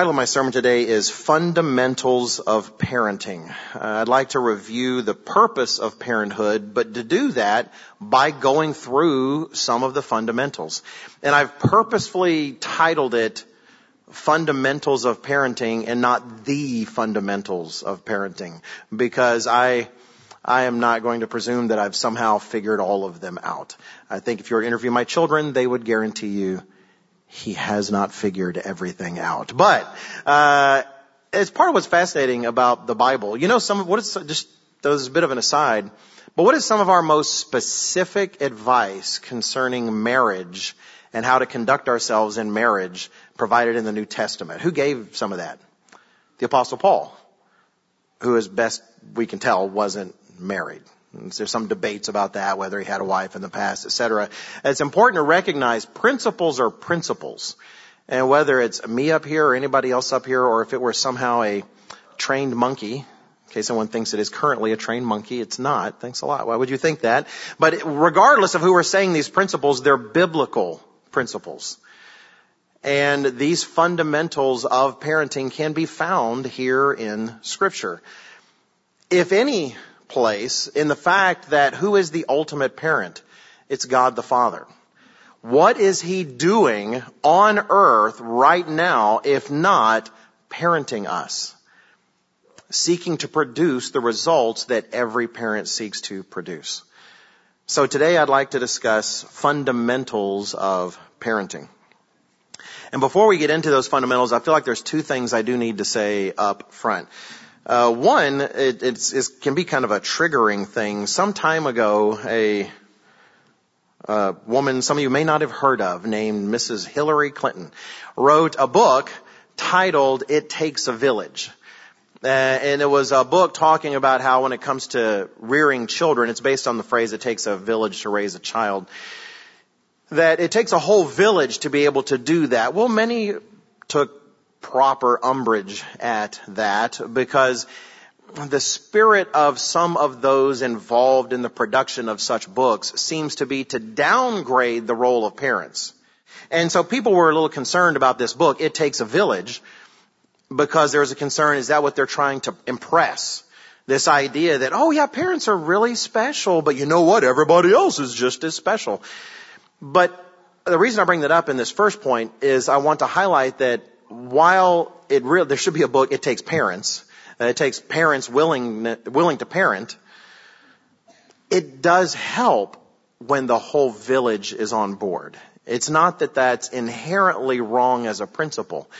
title of my sermon today is Fundamentals of Parenting. Uh, I'd like to review the purpose of parenthood, but to do that by going through some of the fundamentals. And I've purposefully titled it Fundamentals of Parenting and not the fundamentals of parenting because I I am not going to presume that I've somehow figured all of them out. I think if you were to interview my children, they would guarantee you he has not figured everything out. But uh, it's part of what's fascinating about the Bible. You know, some of what is just those a bit of an aside. But what is some of our most specific advice concerning marriage and how to conduct ourselves in marriage provided in the New Testament? Who gave some of that? The Apostle Paul, who, as best we can tell, wasn't married. There's some debates about that, whether he had a wife in the past, etc. It's important to recognize principles are principles. And whether it's me up here or anybody else up here, or if it were somehow a trained monkey, in case someone thinks it is currently a trained monkey, it's not. Thanks a lot. Why would you think that? But regardless of who are saying these principles, they're biblical principles. And these fundamentals of parenting can be found here in scripture. If any place in the fact that who is the ultimate parent? It's God the Father. What is He doing on earth right now if not parenting us? Seeking to produce the results that every parent seeks to produce. So today I'd like to discuss fundamentals of parenting. And before we get into those fundamentals, I feel like there's two things I do need to say up front. Uh, one, it, it's, it can be kind of a triggering thing. Some time ago, a a woman some of you may not have heard of named Mrs. Hillary Clinton wrote a book titled It Takes a Village. Uh, and it was a book talking about how when it comes to rearing children, it's based on the phrase it takes a village to raise a child, that it takes a whole village to be able to do that. Well, many took proper umbrage at that because the spirit of some of those involved in the production of such books seems to be to downgrade the role of parents. And so people were a little concerned about this book, It Takes a Village, because there's a concern, is that what they're trying to impress? This idea that, oh yeah, parents are really special, but you know what? Everybody else is just as special. But the reason I bring that up in this first point is I want to highlight that while it really, there should be a book, it takes parents, and it takes parents willing, willing to parent, it does help when the whole village is on board. It's not that that's inherently wrong as a principle.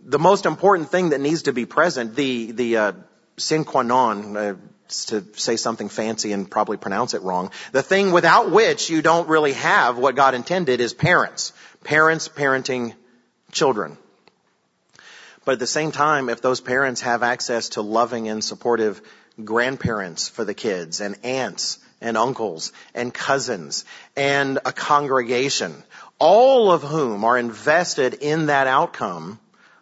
The most important thing that needs to be present, the, the, uh, sine qua non, uh, to say something fancy and probably pronounce it wrong. The thing without which you don't really have what God intended is parents. Parents parenting children. But at the same time, if those parents have access to loving and supportive grandparents for the kids and aunts and uncles and cousins and a congregation, all of whom are invested in that outcome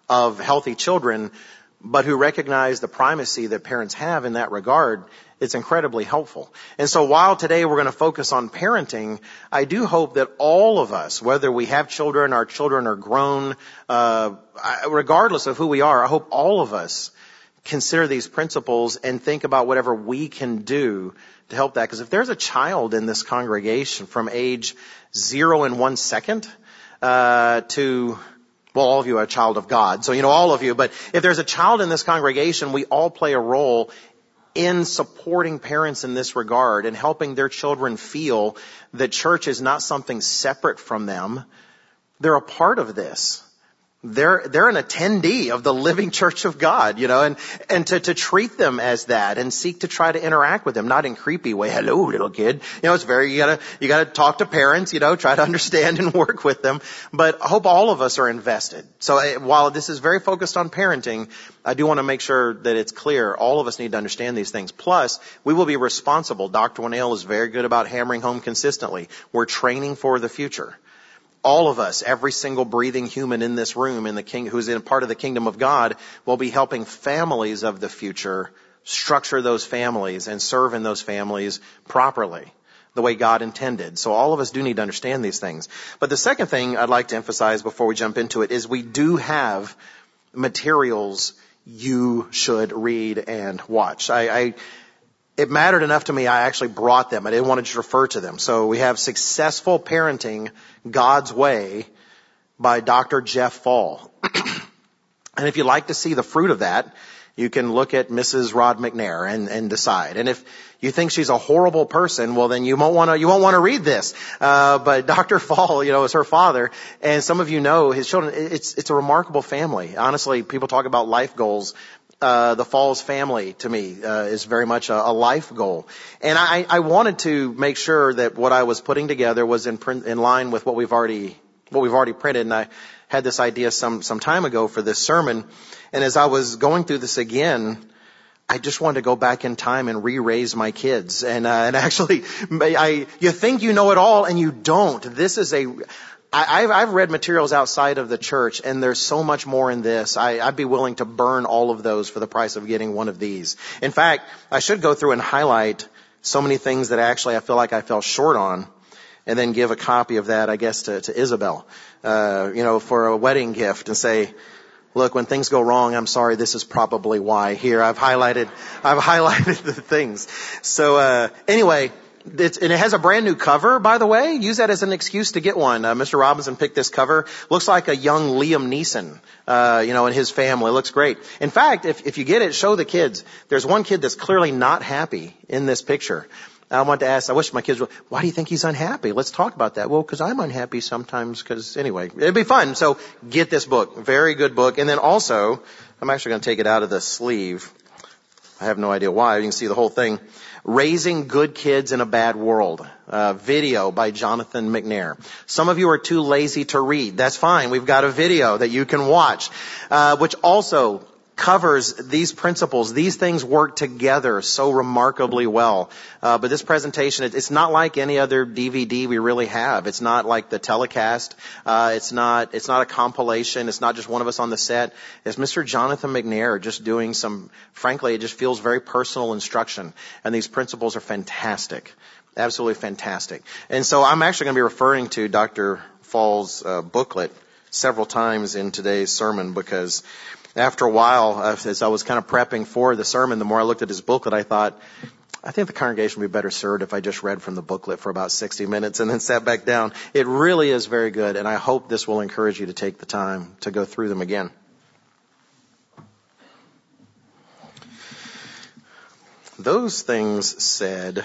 of healthy children, but who recognize the primacy that parents have in that regard, it's incredibly helpful. And so while today we're going to focus on parenting, I do hope that all of us, whether we have children, our children are grown, uh, regardless of who we are, I hope all of us consider these principles and think about whatever we can do to help that. Because if there's a child in this congregation from age zero and one second uh, to well, all of you are a child of God, so you know all of you, but if there's a child in this congregation, we all play a role in supporting parents in this regard and helping their children feel that church is not something separate from them. They're a part of this they're, they're an attendee of the living church of God, you know, and, and to, to treat them as that and seek to try to interact with them, not in creepy way. Hello, little kid. You know, it's very, you gotta, you gotta talk to parents, you know, try to understand and work with them. But I hope all of us are invested. So eh, while this is very focused on parenting, I do want to make sure that it's clear. All of us need to understand these things. Plus, we will be responsible. Dr. Winnail is very good about hammering home consistently. We're training for the future all of us, every single breathing human in this room in the king, who's in part of the kingdom of God will be helping families of the future structure those families and serve in those families properly the way God intended. So all of us do need to understand these things. But the second thing I'd like to emphasize before we jump into it is we do have materials you should read and watch. I, I it mattered enough to me, I actually brought them. I didn't want to just refer to them. So we have Successful Parenting God's Way by Dr. Jeff Fall. and if you'd like to see the fruit of that, you can look at Mrs. Rod McNair and, and decide. And if you think she's a horrible person, well then you won't want to, you won't want to read this. Uh, but Dr. Fall, you know, is her father, and some of you know his children. It's, it's a remarkable family. Honestly, people talk about life goals. Uh, the Falls family to me uh, is very much a, a, life goal, and I, I wanted to make sure that what I was putting together was in print, in line with what we've already what we've already printed. And I had this idea some some time ago for this sermon, and as I was going through this again, I just wanted to go back in time and re-raise my kids. And, uh, and actually, I, you think you know it all and you don't. This is a, I, I've, I've read materials outside of the church, and there's so much more in this. I, I'd be willing to burn all of those for the price of getting one of these. In fact, I should go through and highlight so many things that actually I feel like I fell short on, and then give a copy of that, I guess, to, to Isabel, uh, you know, for a wedding gift, and say, look, when things go wrong, I'm sorry, this is probably why. Here, I've highlighted, I've highlighted the things. So, uh, anyway, it's, and it has a brand new cover, by the way. Use that as an excuse to get one. Uh, Mr. Robinson picked this cover. Looks like a young Liam Neeson, uh, you know, and his family. Looks great. In fact, if, if you get it, show the kids. There's one kid that's clearly not happy in this picture. I want to ask, I wish my kids were, why do you think he's unhappy? Let's talk about that. Well, cause I'm unhappy sometimes cause anyway, it'd be fun. So get this book. Very good book. And then also, I'm actually going to take it out of the sleeve. I have no idea why. You can see the whole thing. Raising Good Kids in a Bad World. Uh, video by Jonathan McNair. Some of you are too lazy to read. That's fine. We've got a video that you can watch, uh, which also covers these principles. These things work together so remarkably well. Uh, but this presentation, it's not like any other DVD we really have. It's not like the telecast. Uh, it's not. It's not a compilation. It's not just one of us on the set. It's Mr. Jonathan McNair just doing some. Frankly, it just feels very personal instruction, and these principles are fantastic. Absolutely fantastic. And so I'm actually going to be referring to Dr. Fall's uh, booklet several times in today's sermon because after a while, uh, as I was kind of prepping for the sermon, the more I looked at his booklet, I thought, I think the congregation would be better served if I just read from the booklet for about 60 minutes and then sat back down. It really is very good, and I hope this will encourage you to take the time to go through them again. Those things said,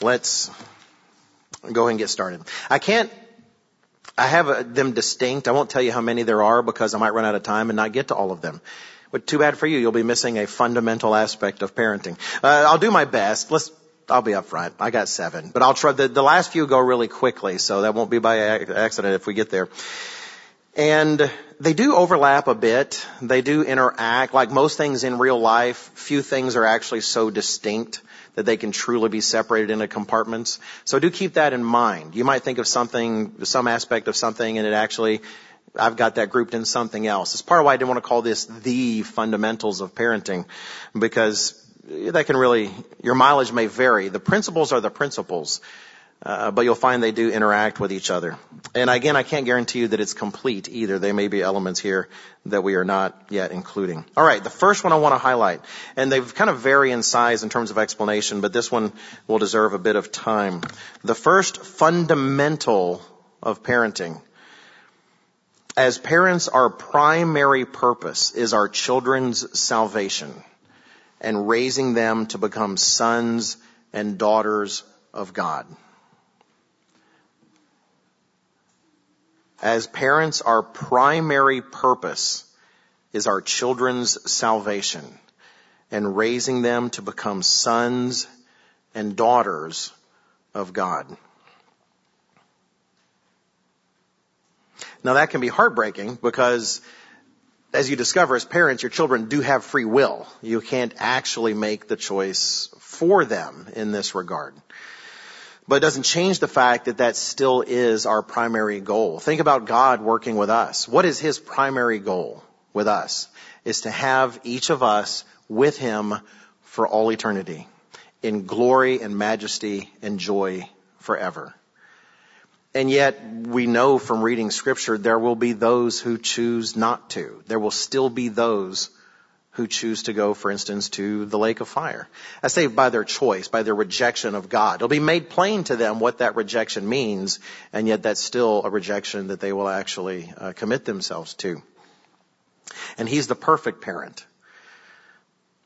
let's go ahead and get started. I can't I have uh, them distinct. I won't tell you how many there are because I might run out of time and not get to all of them. But too bad for you. You'll be missing a fundamental aspect of parenting. Uh, I'll do my best. Let's, I'll be upfront. I got seven, but I'll try. The, the last few go really quickly, so that won't be by accident if we get there. And they do overlap a bit. They do interact. Like most things in real life, few things are actually so distinct that they can truly be separated into compartments. So do keep that in mind. You might think of something, some aspect of something, and it actually, I've got that grouped in something else. It's part of why I didn't want to call this the fundamentals of parenting, because that can really, your mileage may vary. The principles are the principles. Uh, but you'll find they do interact with each other. And again, I can't guarantee you that it's complete either. There may be elements here that we are not yet including. All right, the first one I want to highlight, and they've kind of vary in size in terms of explanation, but this one will deserve a bit of time. The first fundamental of parenting. As parents, our primary purpose is our children's salvation and raising them to become sons and daughters of God. As parents, our primary purpose is our children's salvation and raising them to become sons and daughters of God. Now that can be heartbreaking because as you discover as parents, your children do have free will. You can't actually make the choice for them in this regard. But it doesn't change the fact that that still is our primary goal. Think about God working with us. What is His primary goal with us? Is to have each of us with Him for all eternity in glory and majesty and joy forever. And yet we know from reading scripture there will be those who choose not to. There will still be those who choose to go, for instance, to the lake of fire. I say by their choice, by their rejection of God. It'll be made plain to them what that rejection means, and yet that's still a rejection that they will actually uh, commit themselves to. And He's the perfect parent.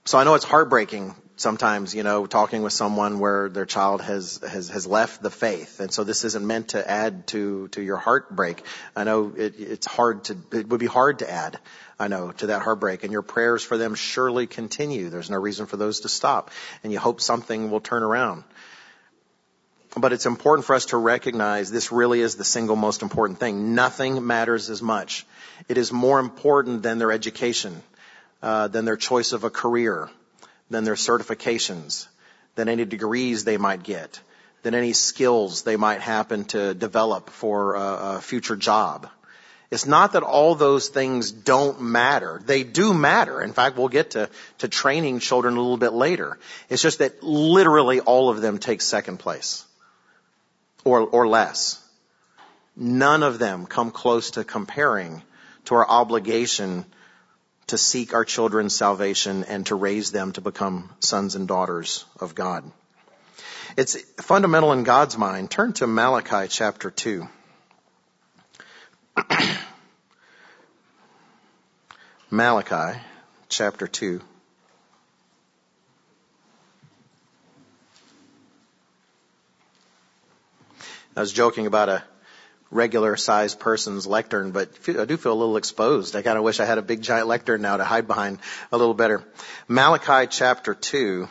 So I know it's heartbreaking sometimes, you know, talking with someone where their child has, has, has left the faith. And so this isn't meant to add to, to your heartbreak. I know it, it's hard to, it would be hard to add, I know, to that heartbreak. And your prayers for them surely continue. There's no reason for those to stop. And you hope something will turn around. But it's important for us to recognize this really is the single most important thing. Nothing matters as much. It is more important than their education, uh, than their choice of a career, than their certifications, than any degrees they might get, than any skills they might happen to develop for a, a future job. It's not that all those things don't matter. They do matter. In fact, we'll get to, to training children a little bit later. It's just that literally all of them take second place. Or, or less. None of them come close to comparing to our obligation to seek our children's salvation and to raise them to become sons and daughters of God. It's fundamental in God's mind. Turn to Malachi chapter 2. Malachi chapter 2. I was joking about a regular sized person's lectern, but I do feel a little exposed. I kind of wish I had a big giant lectern now to hide behind a little better. Malachi chapter 2.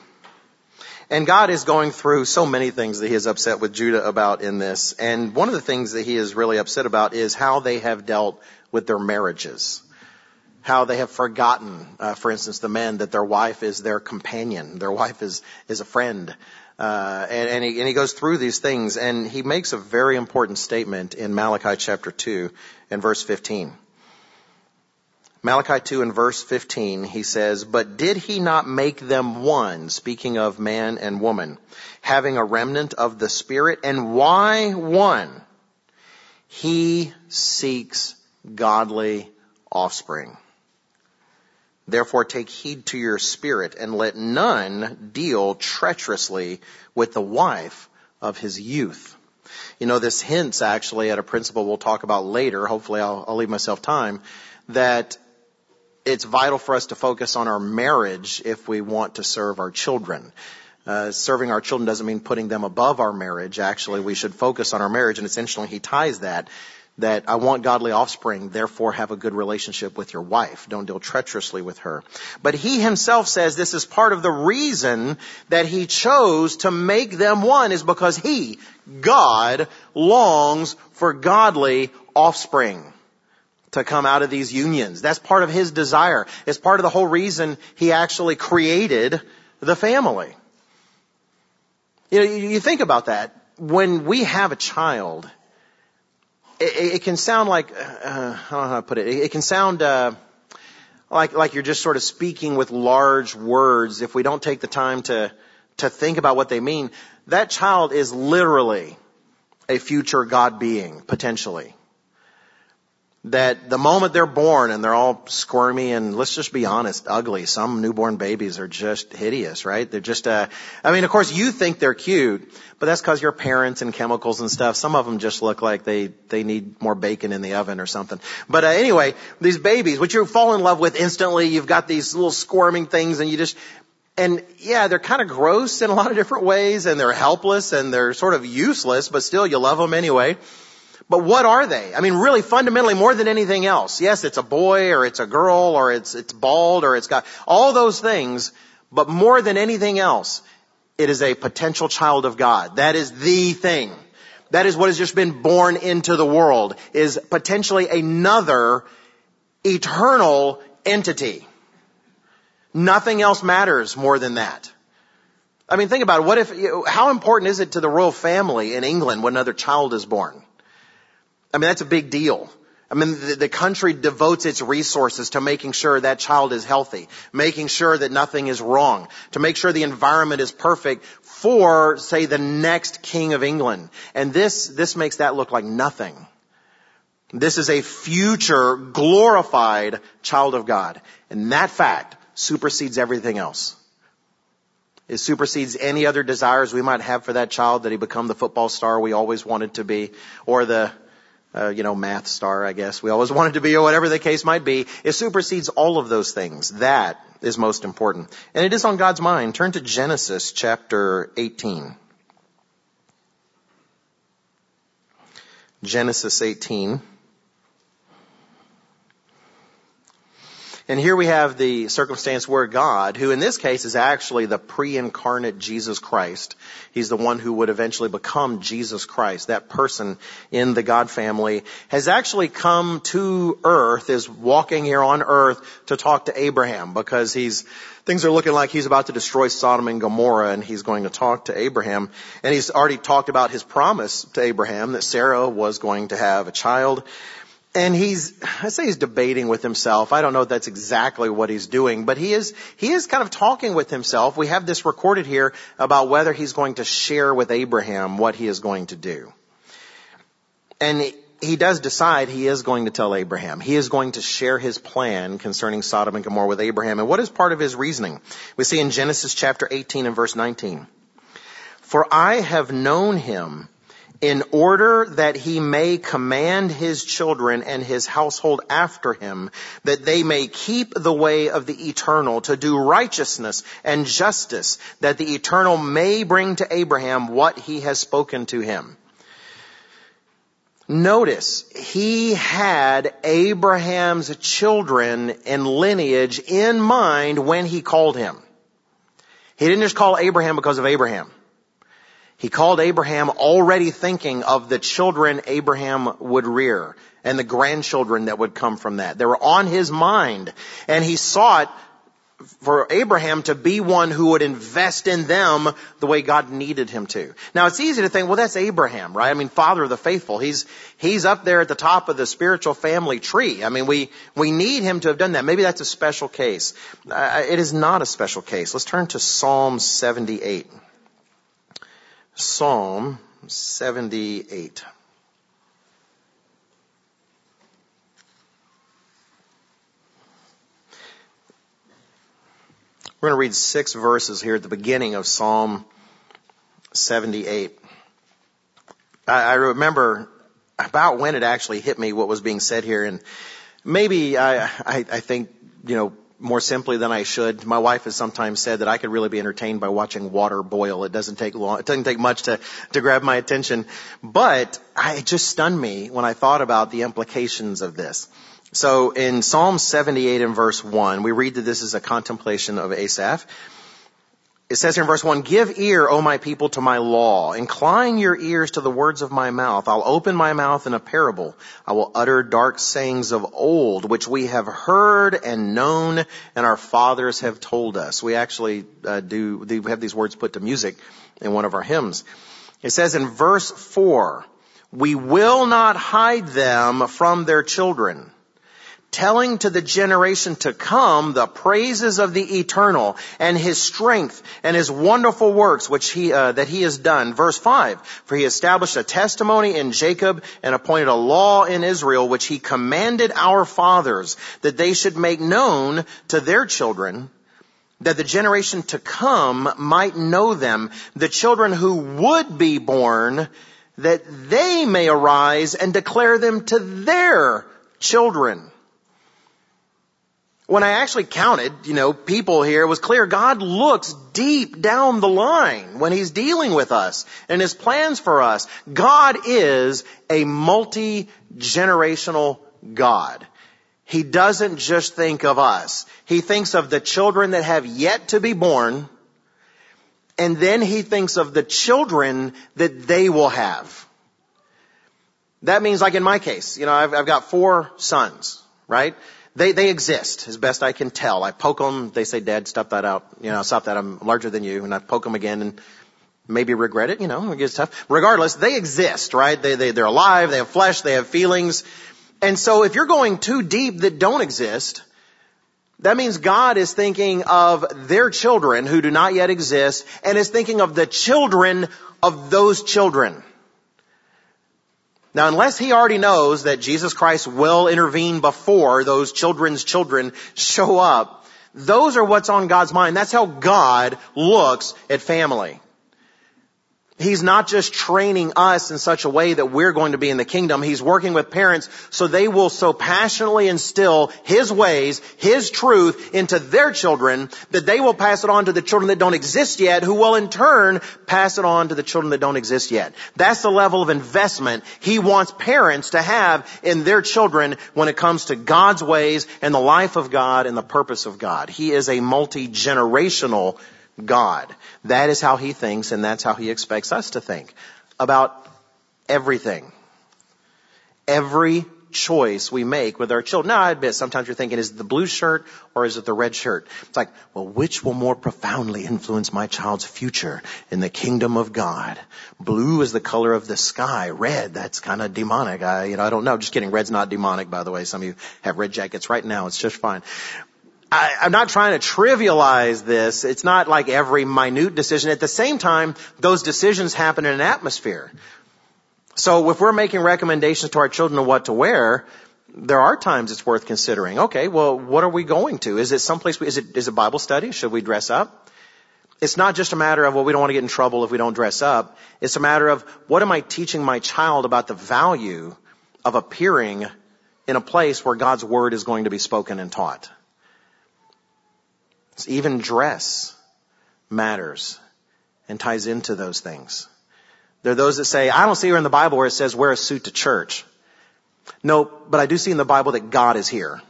And God is going through so many things that he is upset with Judah about in this. And one of the things that he is really upset about is how they have dealt with their marriages. How they have forgotten, uh, for instance, the men that their wife is their companion, their wife is is a friend, uh, and, and, he, and he goes through these things, and he makes a very important statement in Malachi chapter 2 and verse 15. Malachi 2 and verse 15, he says, But did he not make them one, speaking of man and woman, having a remnant of the Spirit? And why one? He seeks godly offspring. Therefore take heed to your spirit and let none deal treacherously with the wife of his youth. You know, this hints actually at a principle we'll talk about later. Hopefully I'll, I'll leave myself time that it's vital for us to focus on our marriage if we want to serve our children. Uh, serving our children doesn't mean putting them above our marriage. Actually, we should focus on our marriage, and essentially he ties that that I want godly offspring, therefore have a good relationship with your wife. Don't deal treacherously with her. But he himself says this is part of the reason that he chose to make them one is because he, God, longs for godly offspring to come out of these unions. That's part of his desire. It's part of the whole reason he actually created the family. You know, you think about that. When we have a child, it, it can sound like uh, I don't know how to put it. It, it can sound uh, like like you're just sort of speaking with large words. If we don't take the time to to think about what they mean, that child is literally a future God being potentially that the moment they're born and they're all squirmy and let's just be honest, ugly. Some newborn babies are just hideous, right? They're just, uh, I mean, of course you think they're cute, but that's cause your parents and chemicals and stuff. Some of them just look like they, they need more bacon in the oven or something. But uh, anyway, these babies, which you fall in love with instantly, you've got these little squirming things and you just, and yeah, they're kind of gross in a lot of different ways and they're helpless and they're sort of useless, but still you love them anyway. But what are they? I mean, really fundamentally more than anything else. Yes, it's a boy or it's a girl or it's, it's bald or it's got all those things. But more than anything else, it is a potential child of God. That is the thing. That is what has just been born into the world is potentially another eternal entity. Nothing else matters more than that. I mean, think about it. What if, how important is it to the royal family in England when another child is born? I mean, that's a big deal. I mean, the, the, country devotes its resources to making sure that child is healthy, making sure that nothing is wrong, to make sure the environment is perfect for, say, the next king of England. And this, this makes that look like nothing. This is a future glorified child of God. And that fact supersedes everything else. It supersedes any other desires we might have for that child that he become the football star we always wanted to be, or the uh, you know, math star, I guess we always wanted to be, or whatever the case might be. It supersedes all of those things. That is most important. And it is on God's mind. Turn to Genesis chapter 18. Genesis 18. And here we have the circumstance where God, who in this case is actually the pre-incarnate Jesus Christ, he's the one who would eventually become Jesus Christ, that person in the God family, has actually come to earth, is walking here on earth to talk to Abraham because he's, things are looking like he's about to destroy Sodom and Gomorrah and he's going to talk to Abraham. And he's already talked about his promise to Abraham that Sarah was going to have a child and he's, I say he's debating with himself. I don't know if that's exactly what he's doing, but he is, he is kind of talking with himself. We have this recorded here about whether he's going to share with Abraham what he is going to do. And he does decide he is going to tell Abraham. He is going to share his plan concerning Sodom and Gomorrah with Abraham. And what is part of his reasoning? We see in Genesis chapter 18 and verse 19. For I have known him in order that he may command his children and his household after him, that they may keep the way of the eternal to do righteousness and justice, that the eternal may bring to Abraham what he has spoken to him. Notice, he had Abraham's children and lineage in mind when he called him. He didn't just call Abraham because of Abraham. He called Abraham already thinking of the children Abraham would rear and the grandchildren that would come from that. They were on his mind and he sought for Abraham to be one who would invest in them the way God needed him to. Now it's easy to think, well that's Abraham, right? I mean, father of the faithful. He's, he's up there at the top of the spiritual family tree. I mean, we, we need him to have done that. Maybe that's a special case. Uh, it is not a special case. Let's turn to Psalm 78. Psalm 78. We're going to read six verses here at the beginning of Psalm 78. I, remember about when it actually hit me what was being said here, and maybe I, I, I think, you know, more simply than I should. My wife has sometimes said that I could really be entertained by watching water boil. It doesn't take long, it doesn't take much to, to grab my attention. But I, it just stunned me when I thought about the implications of this. So in Psalm 78 and verse 1, we read that this is a contemplation of Asaph. It says here in verse 1, Give ear, O my people, to my law. Incline your ears to the words of my mouth. I'll open my mouth in a parable. I will utter dark sayings of old, which we have heard and known, and our fathers have told us. We actually uh, do, we have these words put to music in one of our hymns. It says in verse 4, We will not hide them from their children telling to the generation to come the praises of the eternal and his strength and his wonderful works which he uh, that he has done. Verse 5 for he established a testimony in Jacob and appointed a law in Israel which he commanded our fathers that they should make known to their children that the generation to come might know them the children who would be born that they may arise and declare them to their children when I actually counted, you know, people here, it was clear God looks deep down the line when He's dealing with us and His plans for us. God is a multi-generational God. He doesn't just think of us. He thinks of the children that have yet to be born, and then He thinks of the children that they will have. That means like in my case, you know, I've, I've got four sons, right? They, they exist, as best I can tell. I poke them, they say, Dad, stop that out. You know, stop that, I'm larger than you. And I poke them again and maybe regret it, you know, it gets tough. Regardless, they exist, right? They, they, they're alive, they have flesh, they have feelings. And so if you're going too deep that don't exist, that means God is thinking of their children who do not yet exist and is thinking of the children of those children. Now, unless he already knows that Jesus Christ will intervene before those children's children show up, those are what's on God's mind. That's how God looks at family. He's not just training us in such a way that we're going to be in the kingdom. He's working with parents so they will so passionately instill His ways, His truth into their children that they will pass it on to the children that don't exist yet who will in turn pass it on to the children that don't exist yet. That's the level of investment He wants parents to have in their children when it comes to God's ways and the life of God and the purpose of God. He is a multi-generational God. That is how he thinks and that's how he expects us to think about everything. Every choice we make with our children. Now I admit sometimes you're thinking, is it the blue shirt or is it the red shirt? It's like, well, which will more profoundly influence my child's future in the kingdom of God? Blue is the color of the sky. Red, that's kind of demonic. I, you know, I don't know. Just kidding. Red's not demonic, by the way. Some of you have red jackets right now. It's just fine. I, I'm not trying to trivialize this. It's not like every minute decision. At the same time, those decisions happen in an atmosphere. So if we're making recommendations to our children of what to wear, there are times it's worth considering. Okay, well, what are we going to? Is it someplace, we, is it, is it Bible study? Should we dress up? It's not just a matter of, well, we don't want to get in trouble if we don't dress up. It's a matter of, what am I teaching my child about the value of appearing in a place where God's Word is going to be spoken and taught? Even dress matters and ties into those things. There are those that say, I don't see here in the Bible where it says wear a suit to church. No, but I do see in the Bible that God is here.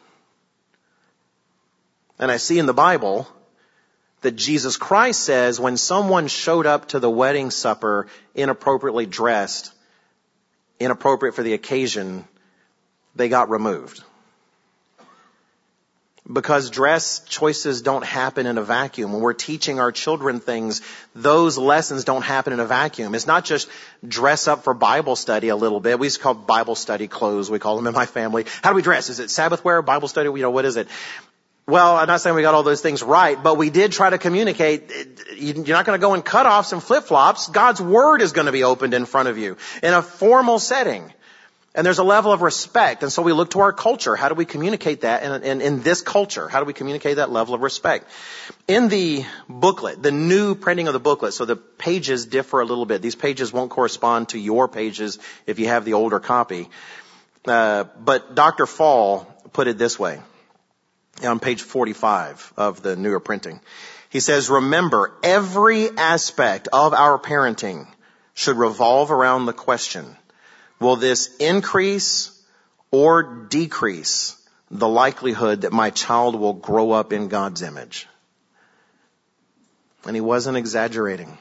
And I see in the Bible that Jesus Christ says when someone showed up to the wedding supper inappropriately dressed, inappropriate for the occasion, they got removed because dress choices don't happen in a vacuum. When we're teaching our children things, those lessons don't happen in a vacuum. It's not just dress up for Bible study a little bit. We used to call Bible study clothes. We call them in my family. How do we dress? Is it Sabbath wear, Bible study? You know, what is it? Well, I'm not saying we got all those things right, but we did try to communicate. You're not going to go in cutoffs and flip-flops. God's Word is going to be opened in front of you in a formal setting. And there's a level of respect. And so we look to our culture. How do we communicate that in, in, in, this culture? How do we communicate that level of respect? In the booklet, the new printing of the booklet, so the pages differ a little bit. These pages won't correspond to your pages if you have the older copy. Uh, but Dr. Fall put it this way on page 45 of the newer printing. He says, remember, every aspect of our parenting should revolve around the question, Will this increase or decrease the likelihood that my child will grow up in God's image? And he wasn't exaggerating.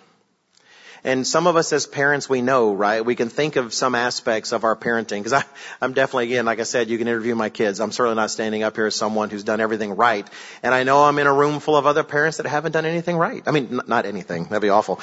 And some of us as parents, we know, right? We can think of some aspects of our parenting. Because I'm definitely, again, like I said, you can interview my kids. I'm certainly not standing up here as someone who's done everything right. And I know I'm in a room full of other parents that haven't done anything right. I mean, not anything. That'd be awful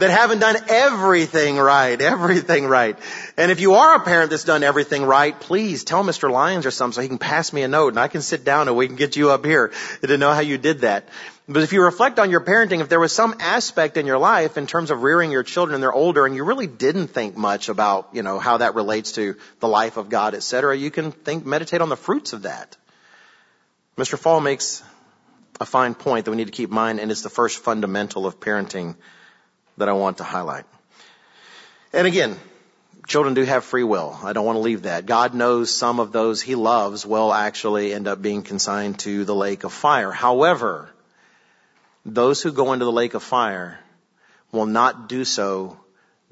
that haven't done everything right, everything right. And if you are a parent that's done everything right, please tell Mr. Lyons or something so he can pass me a note and I can sit down and we can get you up here to know how you did that. But if you reflect on your parenting, if there was some aspect in your life in terms of rearing your children and they're older and you really didn't think much about, you know, how that relates to the life of God, et cetera, you can think, meditate on the fruits of that. Mr. Fall makes a fine point that we need to keep in mind and it's the first fundamental of parenting that I want to highlight. And again, children do have free will. I don't want to leave that. God knows some of those he loves will actually end up being consigned to the lake of fire. However, those who go into the lake of fire will not do so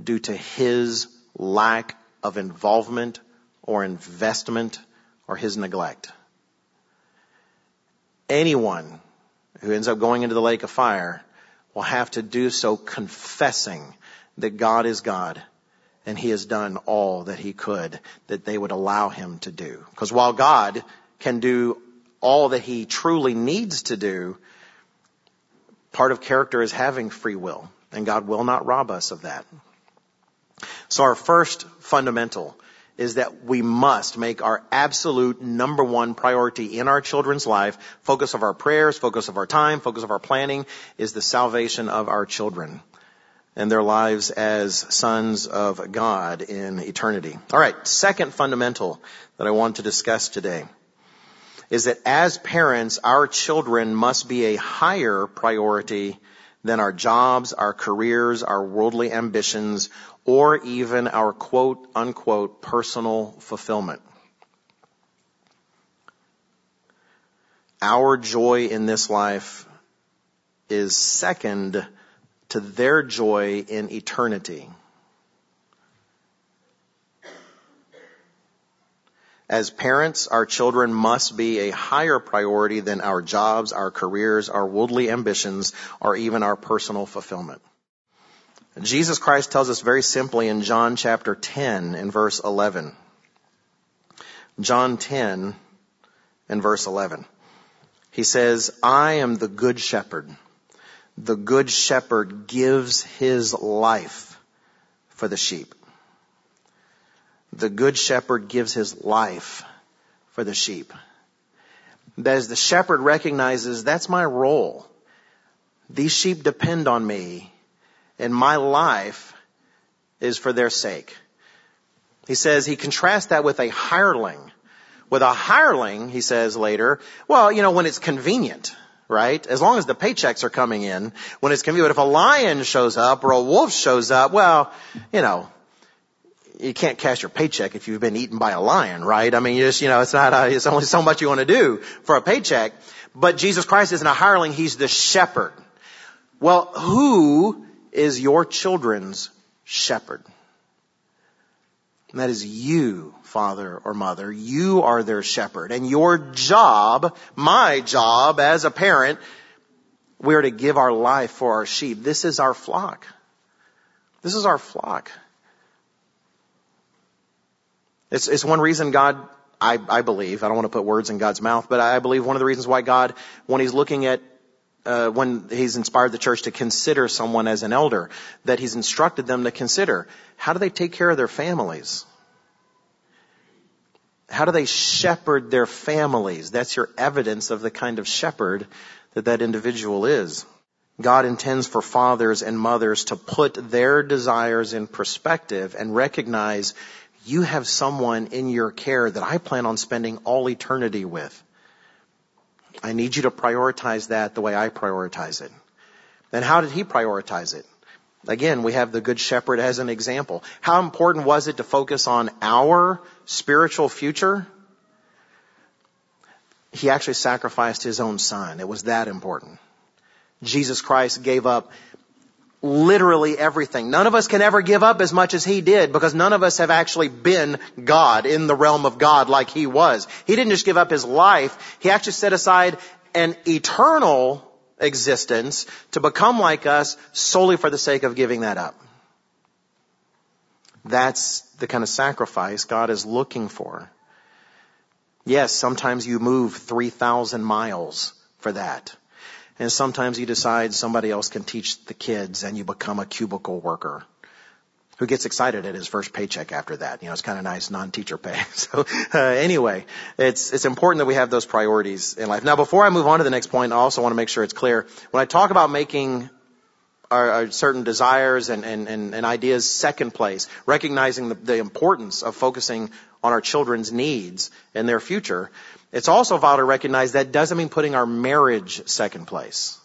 due to his lack of involvement or investment or his neglect. Anyone who ends up going into the lake of fire will have to do so confessing that God is God and he has done all that he could that they would allow him to do. Because while God can do all that he truly needs to do, part of character is having free will and God will not rob us of that. So our first fundamental is that we must make our absolute number one priority in our children's life, focus of our prayers, focus of our time, focus of our planning, is the salvation of our children and their lives as sons of God in eternity. All right, second fundamental that I want to discuss today is that as parents, our children must be a higher priority than our jobs, our careers, our worldly ambitions, or even our quote unquote personal fulfillment. Our joy in this life is second to their joy in eternity. As parents, our children must be a higher priority than our jobs, our careers, our worldly ambitions, or even our personal fulfillment. Jesus Christ tells us very simply in John chapter 10 in verse 11. John 10 and verse 11. He says, I am the good shepherd. The good shepherd gives his life for the sheep the good shepherd gives his life for the sheep. That as the shepherd recognizes that's my role. These sheep depend on me and my life is for their sake. He says he contrasts that with a hireling. With a hireling, he says later, well, you know, when it's convenient, right? As long as the paychecks are coming in, when it's convenient. But if a lion shows up or a wolf shows up, well, you know, you can't cash your paycheck if you've been eaten by a lion, right? I mean, you just, you know, it's not, a, it's only so much you want to do for a paycheck. But Jesus Christ isn't a hireling, He's the shepherd. Well, who is your children's shepherd? And that is you, father or mother. You are their shepherd. And your job, my job as a parent, we're to give our life for our sheep. This is our flock. This is our flock. It's, it's one reason God, I, I believe, I don't want to put words in God's mouth, but I believe one of the reasons why God, when He's looking at uh, when he's inspired the church to consider someone as an elder, that he's instructed them to consider how do they take care of their families? How do they shepherd their families? That's your evidence of the kind of shepherd that that individual is. God intends for fathers and mothers to put their desires in perspective and recognize you have someone in your care that I plan on spending all eternity with. I need you to prioritize that the way I prioritize it. And how did he prioritize it? Again, we have the Good Shepherd as an example. How important was it to focus on our spiritual future? He actually sacrificed his own son. It was that important. Jesus Christ gave up literally everything. None of us can ever give up as much as he did because none of us have actually been God in the realm of God like he was. He didn't just give up his life. He actually set aside an eternal existence to become like us solely for the sake of giving that up. That's the kind of sacrifice God is looking for. Yes, sometimes you move 3,000 miles for that. And sometimes you decide somebody else can teach the kids and you become a cubicle worker who gets excited at his first paycheck after that. You know, it's kind of nice non-teacher pay. So uh, anyway, it's it's important that we have those priorities in life. Now, before I move on to the next point, I also want to make sure it's clear when I talk about making our, our certain desires and, and, and, and, ideas second place, recognizing the, the importance of focusing on our children's needs and their future. It's also vital to recognize that doesn't mean putting our marriage second place.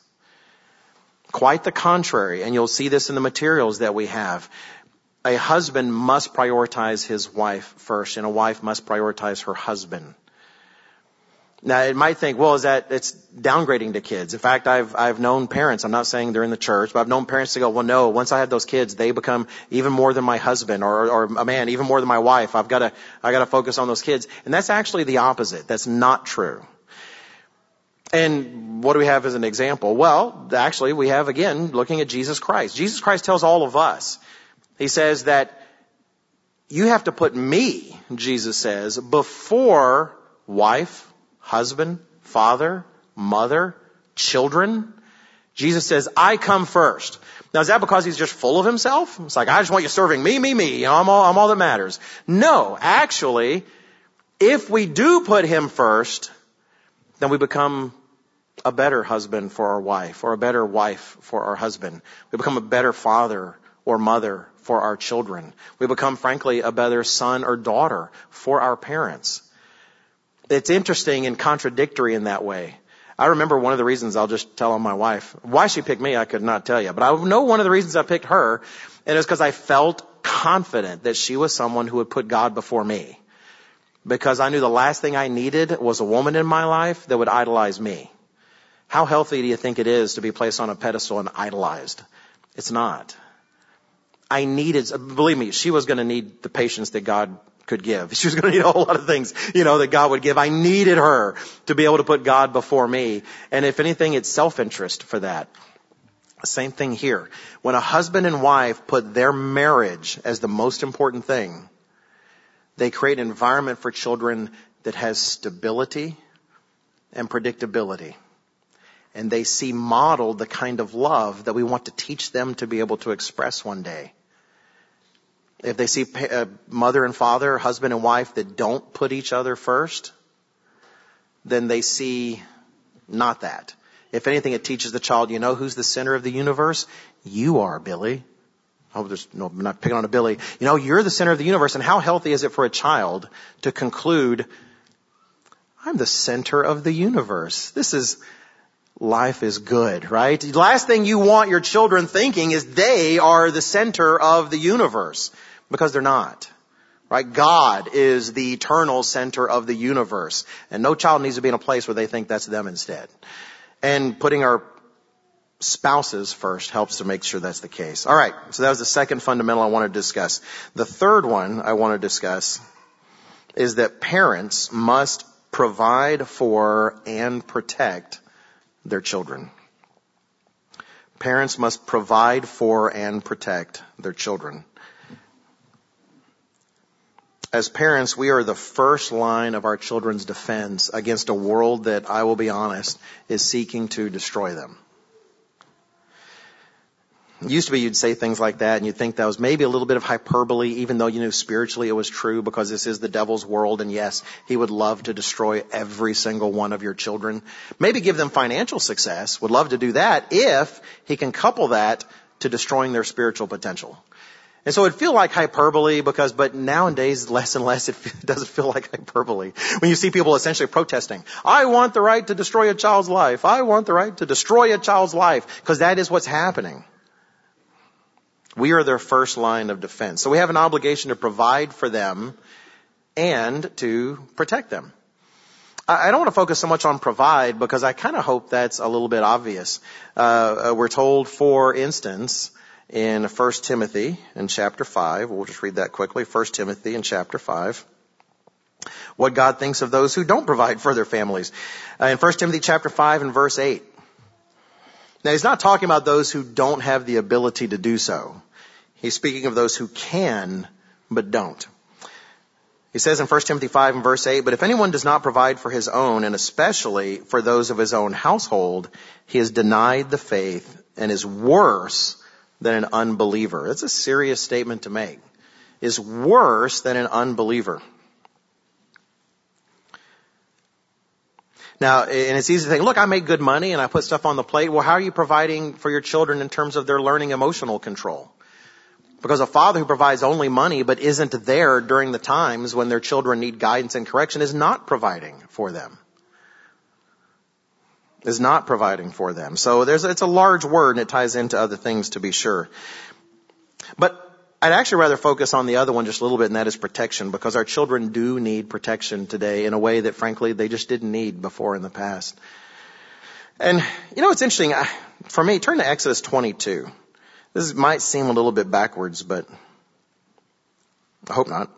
Quite the contrary, and you'll see this in the materials that we have. A husband must prioritize his wife first, and a wife must prioritize her husband. Now, it might think, well, is that, it's downgrading to kids. In fact, I've, I've known parents, I'm not saying they're in the church, but I've known parents to go, well, no, once I have those kids, they become even more than my husband or, or a man, even more than my wife. I've got to, I got to focus on those kids. And that's actually the opposite. That's not true. And what do we have as an example? Well, actually, we have again, looking at Jesus Christ. Jesus Christ tells all of us, He says that you have to put me, Jesus says, before wife, husband, father, mother, children. Jesus says, I come first. Now is that because he's just full of himself? It's like, I just want you serving me, me, me. You know, I'm all, I'm all that matters. No, actually, if we do put him first, then we become a better husband for our wife or a better wife for our husband. We become a better father or mother for our children. We become, frankly, a better son or daughter for our parents. It's interesting and contradictory in that way. I remember one of the reasons I'll just tell on my wife. Why she picked me, I could not tell you. But I know one of the reasons I picked her, and it was because I felt confident that she was someone who would put God before me. Because I knew the last thing I needed was a woman in my life that would idolize me. How healthy do you think it is to be placed on a pedestal and idolized? It's not. I needed, believe me, she was going to need the patience that God could give. She was going to need a whole lot of things, you know, that God would give. I needed her to be able to put God before me. And if anything, it's self-interest for that. Same thing here. When a husband and wife put their marriage as the most important thing, they create an environment for children that has stability and predictability. And they see modeled the kind of love that we want to teach them to be able to express one day. If they see a uh, mother and father, husband and wife that don't put each other first, then they see not that. If anything, it teaches the child, you know who's the center of the universe? You are, Billy. I hope there's no, I'm not picking on a Billy. You know, you're the center of the universe. And how healthy is it for a child to conclude, I'm the center of the universe. This is, life is good, right? The last thing you want your children thinking is they are the center of the universe because they're not. Right? God is the eternal center of the universe. And no child needs to be in a place where they think that's them instead. And putting our spouses first helps to make sure that's the case. Alright, so that was the second fundamental I want to discuss. The third one I want to discuss is that parents must provide for and protect their children. Parents must provide for and protect their children. As parents, we are the first line of our children's defense against a world that, I will be honest, is seeking to destroy them. It used to be you'd say things like that and you'd think that was maybe a little bit of hyperbole, even though you knew spiritually it was true because this is the devil's world and yes, he would love to destroy every single one of your children. Maybe give them financial success, would love to do that if he can couple that to destroying their spiritual potential. And so it'd feel like hyperbole because, but nowadays less and less it doesn't feel like hyperbole. When you see people essentially protesting, I want the right to destroy a child's life. I want the right to destroy a child's life because that is what's happening. We are their first line of defense. So we have an obligation to provide for them and to protect them. I don't want to focus so much on provide because I kind of hope that's a little bit obvious. Uh, uh we're told, for instance, in 1 Timothy in chapter 5. We'll just read that quickly. 1 Timothy in chapter 5. What God thinks of those who don't provide for their families. Uh, in 1 Timothy chapter 5 and verse 8. Now he's not talking about those who don't have the ability to do so. He's speaking of those who can, but don't. He says in 1 Timothy 5 and verse 8, but if anyone does not provide for his own, and especially for those of his own household, he has denied the faith and is worse than an unbeliever. That's a serious statement to make. Is worse than an unbeliever. Now, and it's easy to think, look, I make good money and I put stuff on the plate. Well, how are you providing for your children in terms of their learning emotional control? Because a father who provides only money but isn't there during the times when their children need guidance and correction is not providing for them is not providing for them. So there's, it's a large word and it ties into other things to be sure. But I'd actually rather focus on the other one just a little bit and that is protection because our children do need protection today in a way that frankly they just didn't need before in the past. And you know, it's interesting. For me, turn to Exodus 22. This might seem a little bit backwards, but I hope not.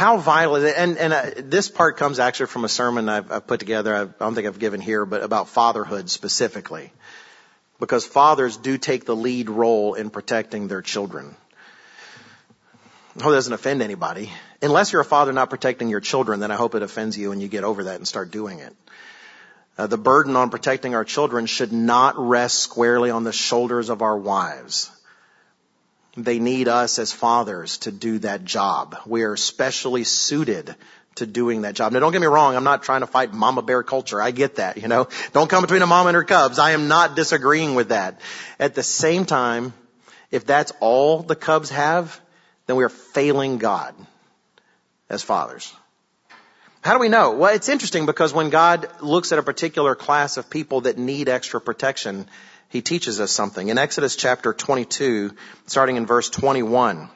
How vital is it? And, and uh, this part comes actually from a sermon I've, I've put together. I don't think I've given here, but about fatherhood specifically. Because fathers do take the lead role in protecting their children. I hope it doesn't offend anybody. Unless you're a father not protecting your children, then I hope it offends you and you get over that and start doing it. Uh, the burden on protecting our children should not rest squarely on the shoulders of our wives. They need us as fathers to do that job. We are specially suited to doing that job. Now don't get me wrong, I'm not trying to fight mama bear culture. I get that, you know. Don't come between a mom and her cubs. I am not disagreeing with that. At the same time, if that's all the cubs have, then we are failing God as fathers. How do we know? Well, it's interesting because when God looks at a particular class of people that need extra protection, He teaches us something. In Exodus chapter 22, starting in verse 21,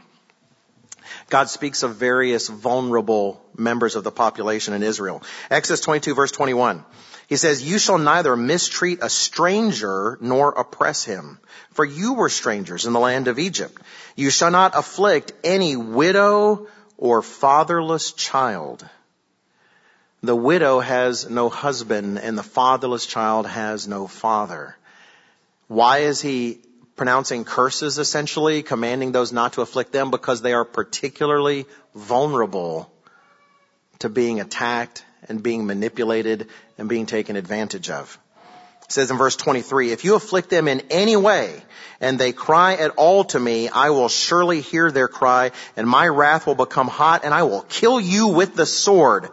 God speaks of various vulnerable members of the population in Israel. Exodus 22 verse 21. He says, you shall neither mistreat a stranger nor oppress him, for you were strangers in the land of Egypt. You shall not afflict any widow or fatherless child. The widow has no husband and the fatherless child has no father. Why is he pronouncing curses essentially, commanding those not to afflict them because they are particularly vulnerable to being attacked and being manipulated and being taken advantage of. It says in verse 23, if you afflict them in any way and they cry at all to me, I will surely hear their cry and my wrath will become hot and I will kill you with the sword.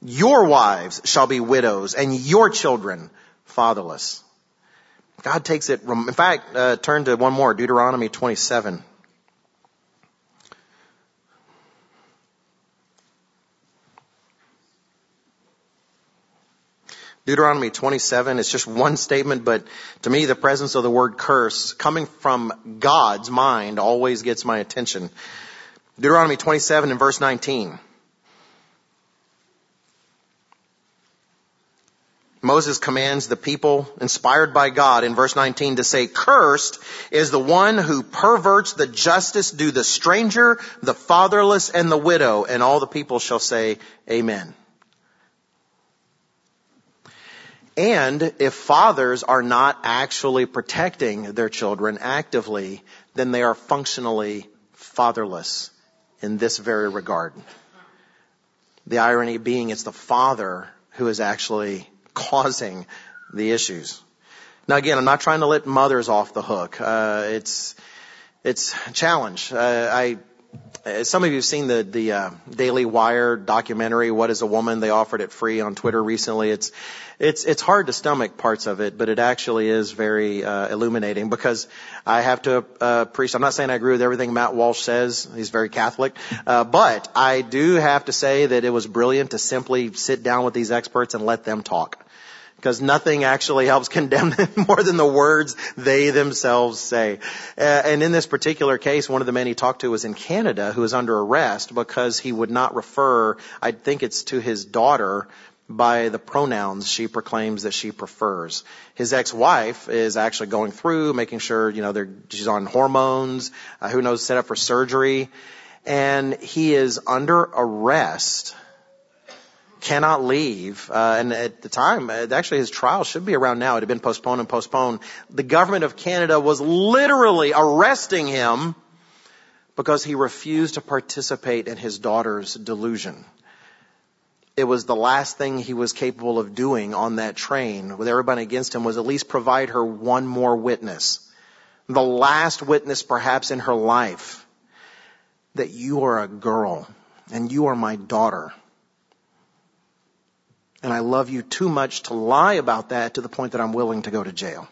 Your wives shall be widows and your children fatherless. God takes it, in fact, uh, turn to one more, Deuteronomy 27. Deuteronomy 27, it's just one statement, but to me the presence of the word curse coming from God's mind always gets my attention. Deuteronomy 27 and verse 19. Moses commands the people, inspired by God in verse 19 to say, cursed is the one who perverts the justice due the stranger, the fatherless, and the widow. And all the people shall say, amen. And if fathers are not actually protecting their children actively, then they are functionally fatherless in this very regard. The irony being it's the father who is actually causing the issues. Now again, I'm not trying to let mothers off the hook. Uh, it's, it's a challenge. Uh, I, some of you have seen the the uh, Daily Wire documentary "What Is a Woman." They offered it free on Twitter recently. It's it's it's hard to stomach parts of it, but it actually is very uh, illuminating because I have to uh, preach. I'm not saying I agree with everything Matt Walsh says. He's very Catholic, uh, but I do have to say that it was brilliant to simply sit down with these experts and let them talk because nothing actually helps condemn them more than the words they themselves say. And in this particular case, one of the men he talked to was in Canada who was under arrest because he would not refer, I think it's to his daughter, by the pronouns she proclaims that she prefers. His ex-wife is actually going through, making sure, you know, she's on hormones, uh, who knows, set up for surgery. And he is under arrest cannot leave. Uh, and at the time, uh, actually his trial should be around now. It had been postponed and postponed. The government of Canada was literally arresting him because he refused to participate in his daughter's delusion. It was the last thing he was capable of doing on that train with everybody against him was at least provide her one more witness. The last witness perhaps in her life that you are a girl and you are my daughter and I love you too much to lie about that to the point that I'm willing to go to jail.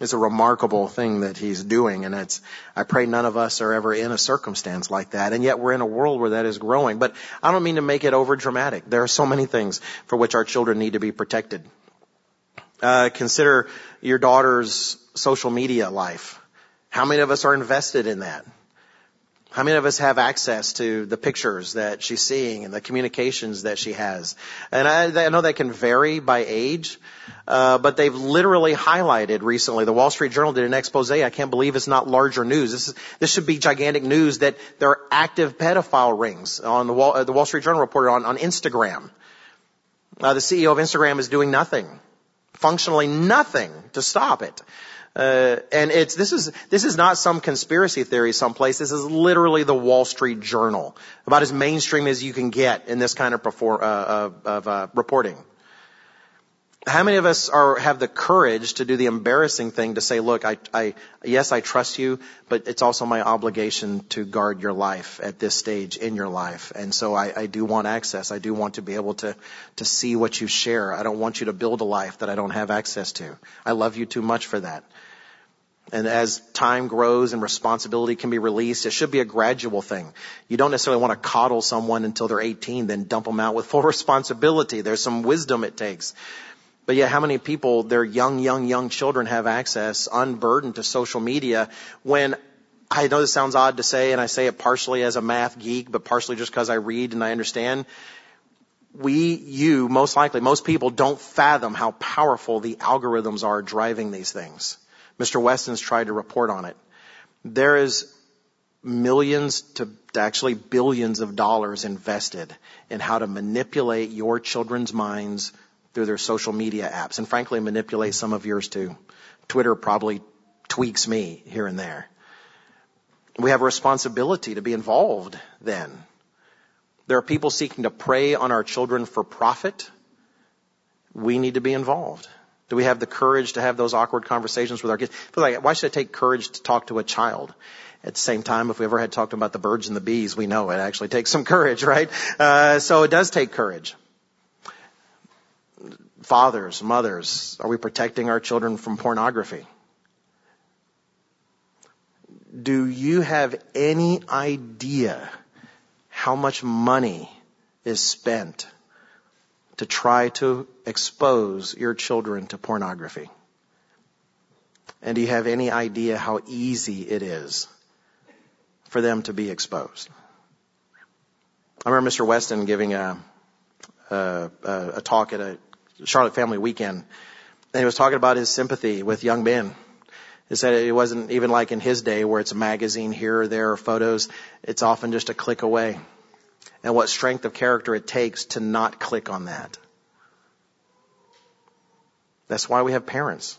It's a remarkable thing that he's doing and it's, I pray none of us are ever in a circumstance like that and yet we're in a world where that is growing. But I don't mean to make it over dramatic. There are so many things for which our children need to be protected. Uh, consider your daughter's social media life. How many of us are invested in that? How many of us have access to the pictures that she's seeing and the communications that she has? And I, I know that can vary by age, uh, but they've literally highlighted recently. The Wall Street Journal did an expose. I can't believe it's not larger news. This is, this should be gigantic news that there are active pedophile rings on the Wall, uh, the Wall Street Journal reported on, on Instagram. Uh, the CEO of Instagram is doing nothing, functionally nothing to stop it. Uh, and it's this is this is not some conspiracy theory someplace. This is literally the Wall Street Journal, about as mainstream as you can get in this kind of, perform, uh, of uh, reporting. How many of us are, have the courage to do the embarrassing thing to say, look, I, I, yes, I trust you, but it's also my obligation to guard your life at this stage in your life. And so I, I do want access. I do want to be able to, to see what you share. I don't want you to build a life that I don't have access to. I love you too much for that. And as time grows and responsibility can be released, it should be a gradual thing. You don't necessarily want to coddle someone until they're 18, then dump them out with full responsibility. There's some wisdom it takes. But yet how many people, their young, young, young children have access unburdened to social media when I know this sounds odd to say and I say it partially as a math geek, but partially just because I read and I understand. We, you, most likely, most people don't fathom how powerful the algorithms are driving these things. Mr. Weston's tried to report on it. There is millions to actually billions of dollars invested in how to manipulate your children's minds through their social media apps and frankly manipulate some of yours too. Twitter probably tweaks me here and there. We have a responsibility to be involved then. There are people seeking to prey on our children for profit. We need to be involved. Do we have the courage to have those awkward conversations with our kids? Like, why should it take courage to talk to a child? At the same time, if we ever had talked about the birds and the bees, we know it actually takes some courage, right? Uh, so it does take courage fathers, mothers, are we protecting our children from pornography? Do you have any idea how much money is spent to try to expose your children to pornography? And do you have any idea how easy it is for them to be exposed? I remember Mr. Weston giving a, a, a talk at a Charlotte Family Weekend, and he was talking about his sympathy with young men. He said it wasn't even like in his day where it's a magazine here or there or photos. It's often just a click away. And what strength of character it takes to not click on that. That's why we have parents.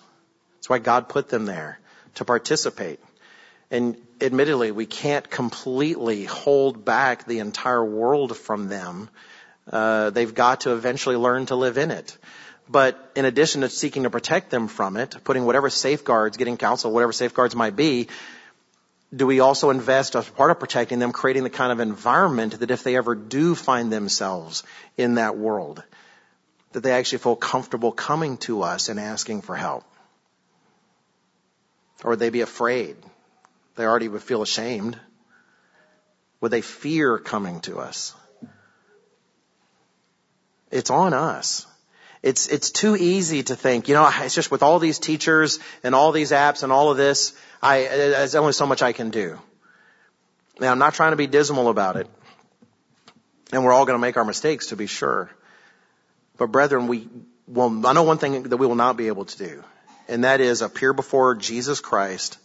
That's why God put them there to participate. And admittedly, we can't completely hold back the entire world from them uh, they've got to eventually learn to live in it. But in addition to seeking to protect them from it, putting whatever safeguards, getting counsel, whatever safeguards might be, do we also invest as part of protecting them, creating the kind of environment that if they ever do find themselves in that world, that they actually feel comfortable coming to us and asking for help? Or would they be afraid? They already would feel ashamed. Would they fear coming to us? It's on us. It's, it's too easy to think, you know, it's just with all these teachers and all these apps and all of this, I, there's only so much I can do. Now, I'm not trying to be dismal about it. And we're all going to make our mistakes to be sure. But brethren, we, well, I know one thing that we will not be able to do. And that is appear before Jesus Christ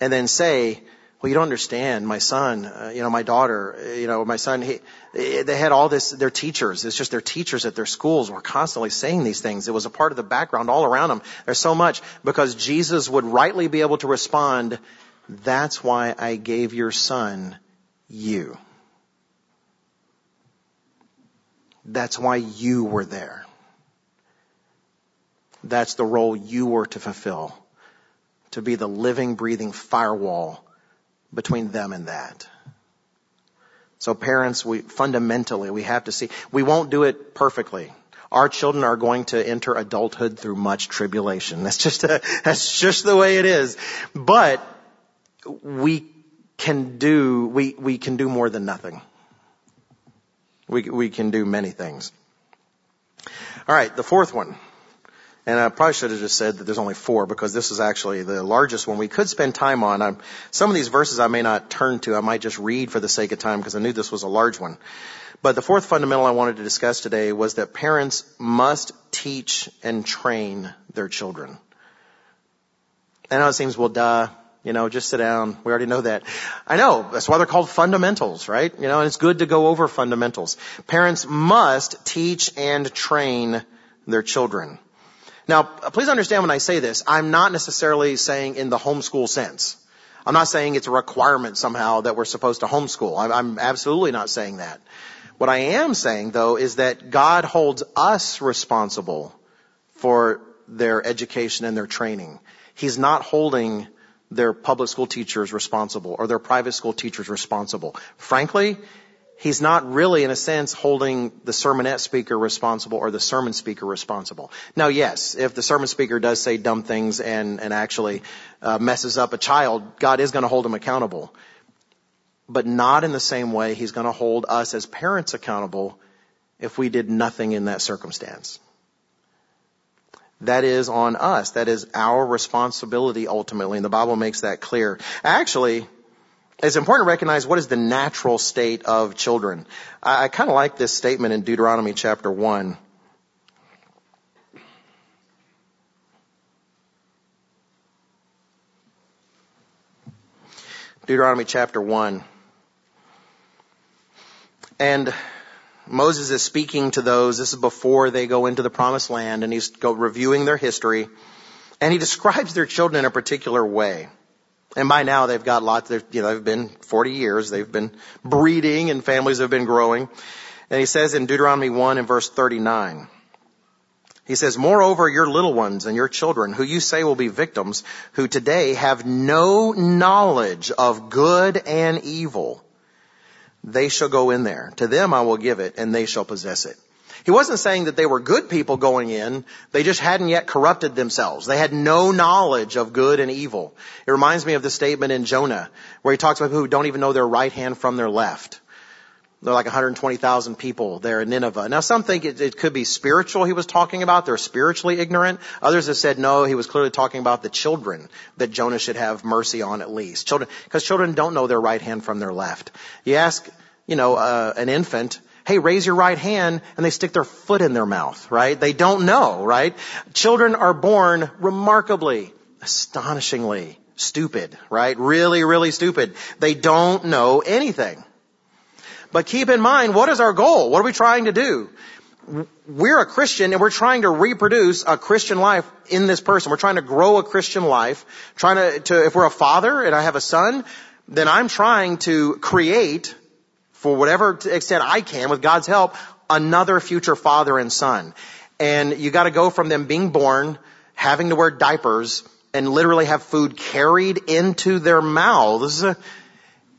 and then say, well, you don't understand. My son, uh, you know, my daughter, uh, you know, my son, he, they had all this, their teachers. It's just their teachers at their schools were constantly saying these things. It was a part of the background all around them. There's so much because Jesus would rightly be able to respond, that's why I gave your son you. That's why you were there. That's the role you were to fulfill. To be the living, breathing firewall between them and that. So parents, we fundamentally, we have to see, we won't do it perfectly. Our children are going to enter adulthood through much tribulation. That's just a, that's just the way it is. But we can do, we, we can do more than nothing. We, we can do many things. All right, the fourth one. And I probably should have just said that there's only four because this is actually the largest one we could spend time on. I'm, some of these verses I may not turn to. I might just read for the sake of time because I knew this was a large one. But the fourth fundamental I wanted to discuss today was that parents must teach and train their children. I know it seems, well, duh, you know, just sit down. We already know that. I know. That's why they're called fundamentals, right? You know, and it's good to go over fundamentals. Parents must teach and train their children. Now, please understand when I say this, I'm not necessarily saying in the homeschool sense. I'm not saying it's a requirement somehow that we're supposed to homeschool. I'm absolutely not saying that. What I am saying though is that God holds us responsible for their education and their training. He's not holding their public school teachers responsible or their private school teachers responsible. Frankly, he's not really, in a sense, holding the sermonette speaker responsible or the sermon speaker responsible. Now, yes, if the sermon speaker does say dumb things and, and actually uh, messes up a child, God is going to hold him accountable. But not in the same way he's going to hold us as parents accountable if we did nothing in that circumstance. That is on us. That is our responsibility ultimately, and the Bible makes that clear. Actually, it's important to recognize what is the natural state of children. I, I kind of like this statement in Deuteronomy chapter 1. Deuteronomy chapter 1. And Moses is speaking to those. This is before they go into the promised land and he's reviewing their history. And he describes their children in a particular way. And by now they've got lots, they've, you know, they've been 40 years, they've been breeding and families have been growing. And he says in Deuteronomy 1 and verse 39, he says, moreover, your little ones and your children, who you say will be victims, who today have no knowledge of good and evil, they shall go in there. To them I will give it, and they shall possess it. He wasn't saying that they were good people going in. They just hadn't yet corrupted themselves. They had no knowledge of good and evil. It reminds me of the statement in Jonah where he talks about people who don't even know their right hand from their left. There are like 120,000 people there in Nineveh. Now some think it, it, could be spiritual he was talking about. They're spiritually ignorant. Others have said no, he was clearly talking about the children that Jonah should have mercy on at least. Children, because children don't know their right hand from their left. You ask, you know, uh, an infant, hey, raise your right hand, and they stick their foot in their mouth, right? They don't know, right? Children are born remarkably, astonishingly stupid, right? Really, really stupid. They don't know anything. But keep in mind, what is our goal? What are we trying to do? We're a Christian and we're trying to reproduce a Christian life in this person. We're trying to grow a Christian life. Trying to, to if we're a father and I have a son, then I'm trying to create, for whatever extent I can, with God's help, another future father and son. And you gotta go from them being born, having to wear diapers, and literally have food carried into their mouths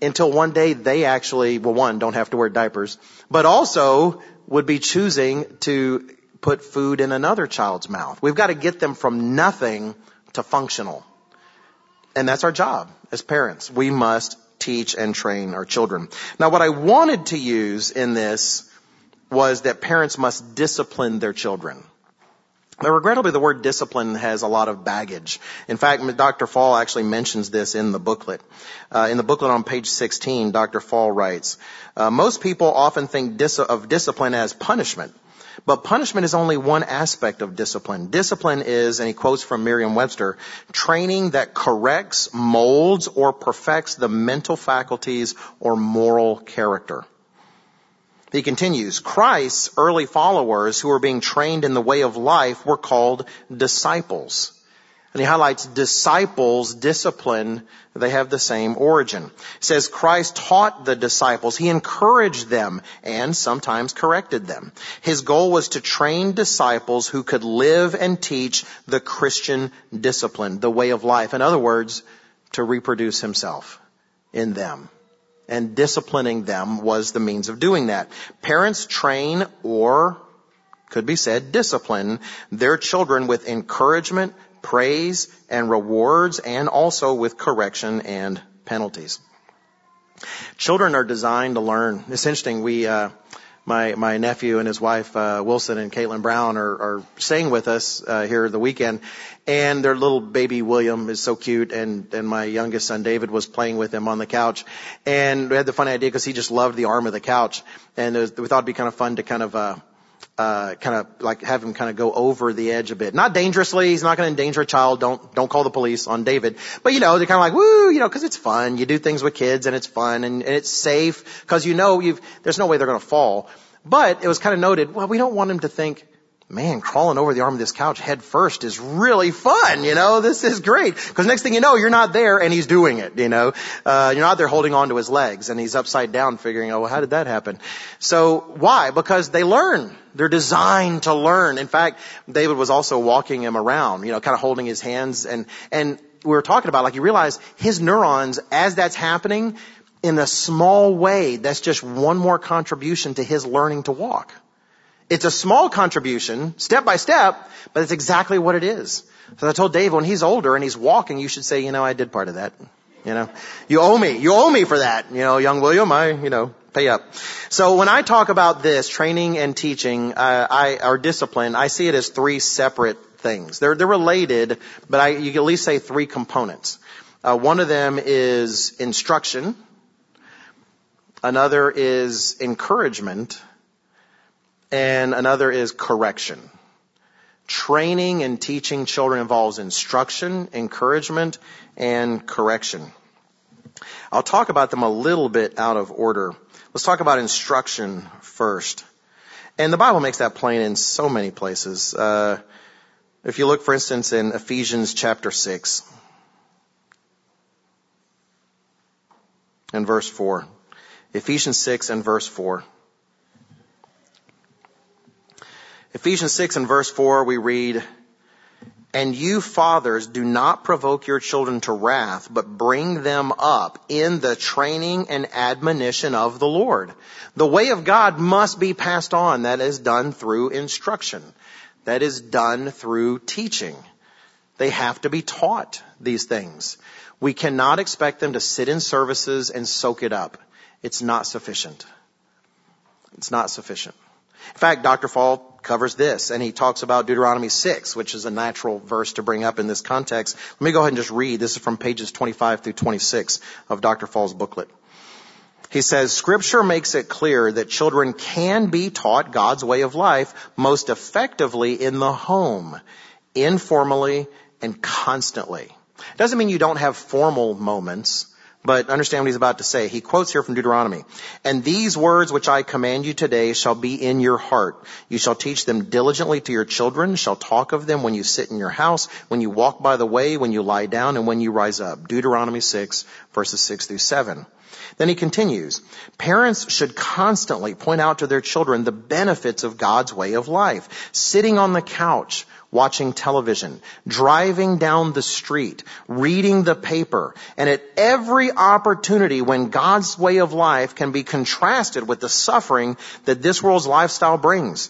until one day they actually, well one, don't have to wear diapers, but also would be choosing to put food in another child's mouth. We've got to get them from nothing to functional. And that's our job as parents. We must teach and train our children. Now what I wanted to use in this was that parents must discipline their children. Now, regrettably, the word discipline has a lot of baggage. In fact, Dr. Fall actually mentions this in the booklet. Uh, in the booklet on page 16, Dr. Fall writes, uh, most people often think dis- of discipline as punishment. But punishment is only one aspect of discipline. Discipline is, and he quotes from Merriam-Webster, training that corrects, molds, or perfects the mental faculties or moral character. He continues, Christ's early followers who were being trained in the way of life were called disciples. And he highlights disciples, discipline, they have the same origin. Says Christ taught the disciples, he encouraged them and sometimes corrected them. His goal was to train disciples who could live and teach the Christian discipline, the way of life. In other words, to reproduce himself in them and disciplining them was the means of doing that. Parents train or could be said discipline their children with encouragement, praise, and rewards and also with correction and penalties. Children are designed to learn. It's interesting. We, uh, my my nephew and his wife uh, Wilson and Caitlin Brown are, are staying with us uh, here the weekend, and their little baby William is so cute, and and my youngest son David was playing with him on the couch, and we had the funny idea because he just loved the arm of the couch, and was, we thought it'd be kind of fun to kind of. Uh, uh, kind of like have him kind of go over the edge a bit. Not dangerously. He's not going to endanger a child. Don't, don't call the police on David. But you know, they're kind of like, woo, you know, cause it's fun. You do things with kids and it's fun and, and it's safe cause you know you've, there's no way they're going to fall. But it was kind of noted, well, we don't want him to think man, crawling over the arm of this couch head first is really fun. You know, this is great. Because next thing you know, you're not there and he's doing it. You know, uh, you're not there holding on to his legs and he's upside down figuring, oh, well, how did that happen? So why? Because they learn. They're designed to learn. In fact, David was also walking him around, you know, kind of holding his hands and, and we were talking about, like you realize his neurons, as that's happening, in a small way, that's just one more contribution to his learning to walk. It's a small contribution, step by step, but it's exactly what it is. So I told Dave when he's older and he's walking, you should say, you know, I did part of that. You know, you owe me. You owe me for that. You know, young William, I, you know, pay up. So when I talk about this, training and teaching, uh, I, or discipline, I see it as three separate things. They're, they're related, but I, you can at least say three components. Uh, one of them is instruction. Another is encouragement and another is correction. Training and teaching children involves instruction, encouragement, and correction. I'll talk about them a little bit out of order. Let's talk about instruction first. And the Bible makes that plain in so many places. Uh, if you look, for instance, in Ephesians chapter 6 and verse 4. Ephesians 6 and verse 4. Ephesians 6 and verse 4 we read, and you fathers do not provoke your children to wrath, but bring them up in the training and admonition of the Lord. The way of God must be passed on. That is done through instruction. That is done through teaching. They have to be taught these things. We cannot expect them to sit in services and soak it up. It's not sufficient. It's not sufficient. In fact, Dr. Fall covers this and he talks about Deuteronomy 6, which is a natural verse to bring up in this context. Let me go ahead and just read. This is from pages 25 through 26 of Dr. Fall's booklet. He says, scripture makes it clear that children can be taught God's way of life most effectively in the home, informally and constantly. It Doesn't mean you don't have formal moments, but understand what he's about to say. He quotes here from Deuteronomy. And these words which I command you today shall be in your heart. You shall teach them diligently to your children, shall talk of them when you sit in your house, when you walk by the way, when you lie down, and when you rise up. Deuteronomy 6, verses 6 through 7. Then he continues, parents should constantly point out to their children the benefits of God's way of life. Sitting on the couch, watching television, driving down the street, reading the paper, and at every opportunity when God's way of life can be contrasted with the suffering that this world's lifestyle brings.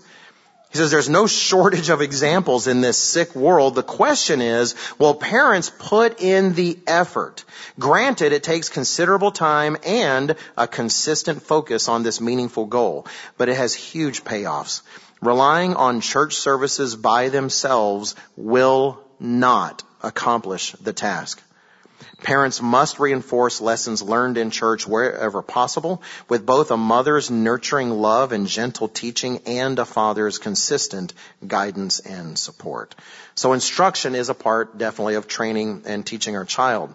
He says there's no shortage of examples in this sick world. The question is, will parents put in the effort? Granted, it takes considerable time and a consistent focus on this meaningful goal, but it has huge payoffs. Relying on church services by themselves will not accomplish the task. Parents must reinforce lessons learned in church wherever possible with both a mother's nurturing love and gentle teaching and a father's consistent guidance and support. So instruction is a part definitely of training and teaching our child.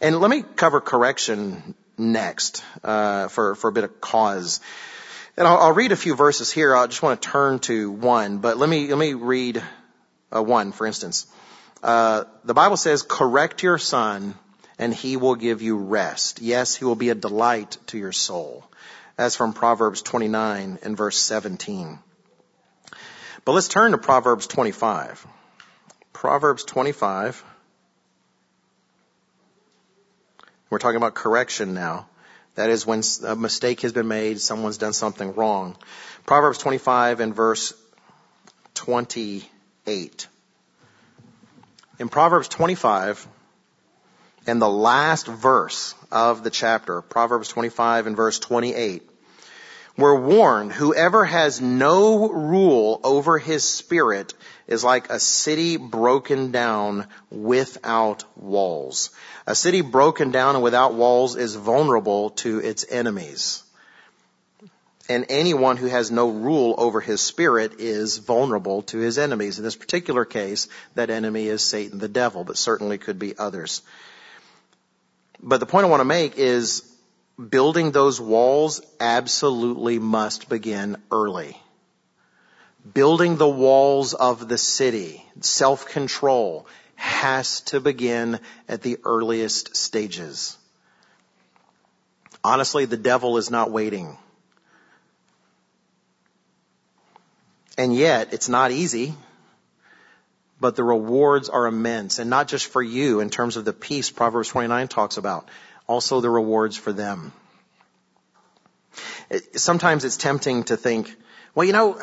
And let me cover correction next uh, for, for a bit of cause. And I'll, I'll, read a few verses here. I just want to turn to one, but let me let me read uh, one, for instance. Uh, the Bible says, "Correct your son, and he will give you rest. Yes, he will be a delight to your soul." That's from Proverbs 29 and verse 17. But let's turn to Proverbs 25. Proverbs 25. We're talking about correction now. That is when a mistake has been made, someone's done something wrong. Proverbs 25 and verse 28. In Proverbs 25, in the last verse of the chapter, Proverbs 25 and verse 28, we're warned, whoever has no rule over his spirit is like a city broken down without walls. A city broken down and without walls is vulnerable to its enemies. And anyone who has no rule over his spirit is vulnerable to his enemies. In this particular case, that enemy is Satan the devil, but certainly could be others. But the point I want to make is building those walls absolutely must begin early. building the walls of the city, self-control, has to begin at the earliest stages. Honestly, the devil is not waiting. And yet, it's not easy, but the rewards are immense. And not just for you in terms of the peace Proverbs 29 talks about, also the rewards for them. Sometimes it's tempting to think, well, you know,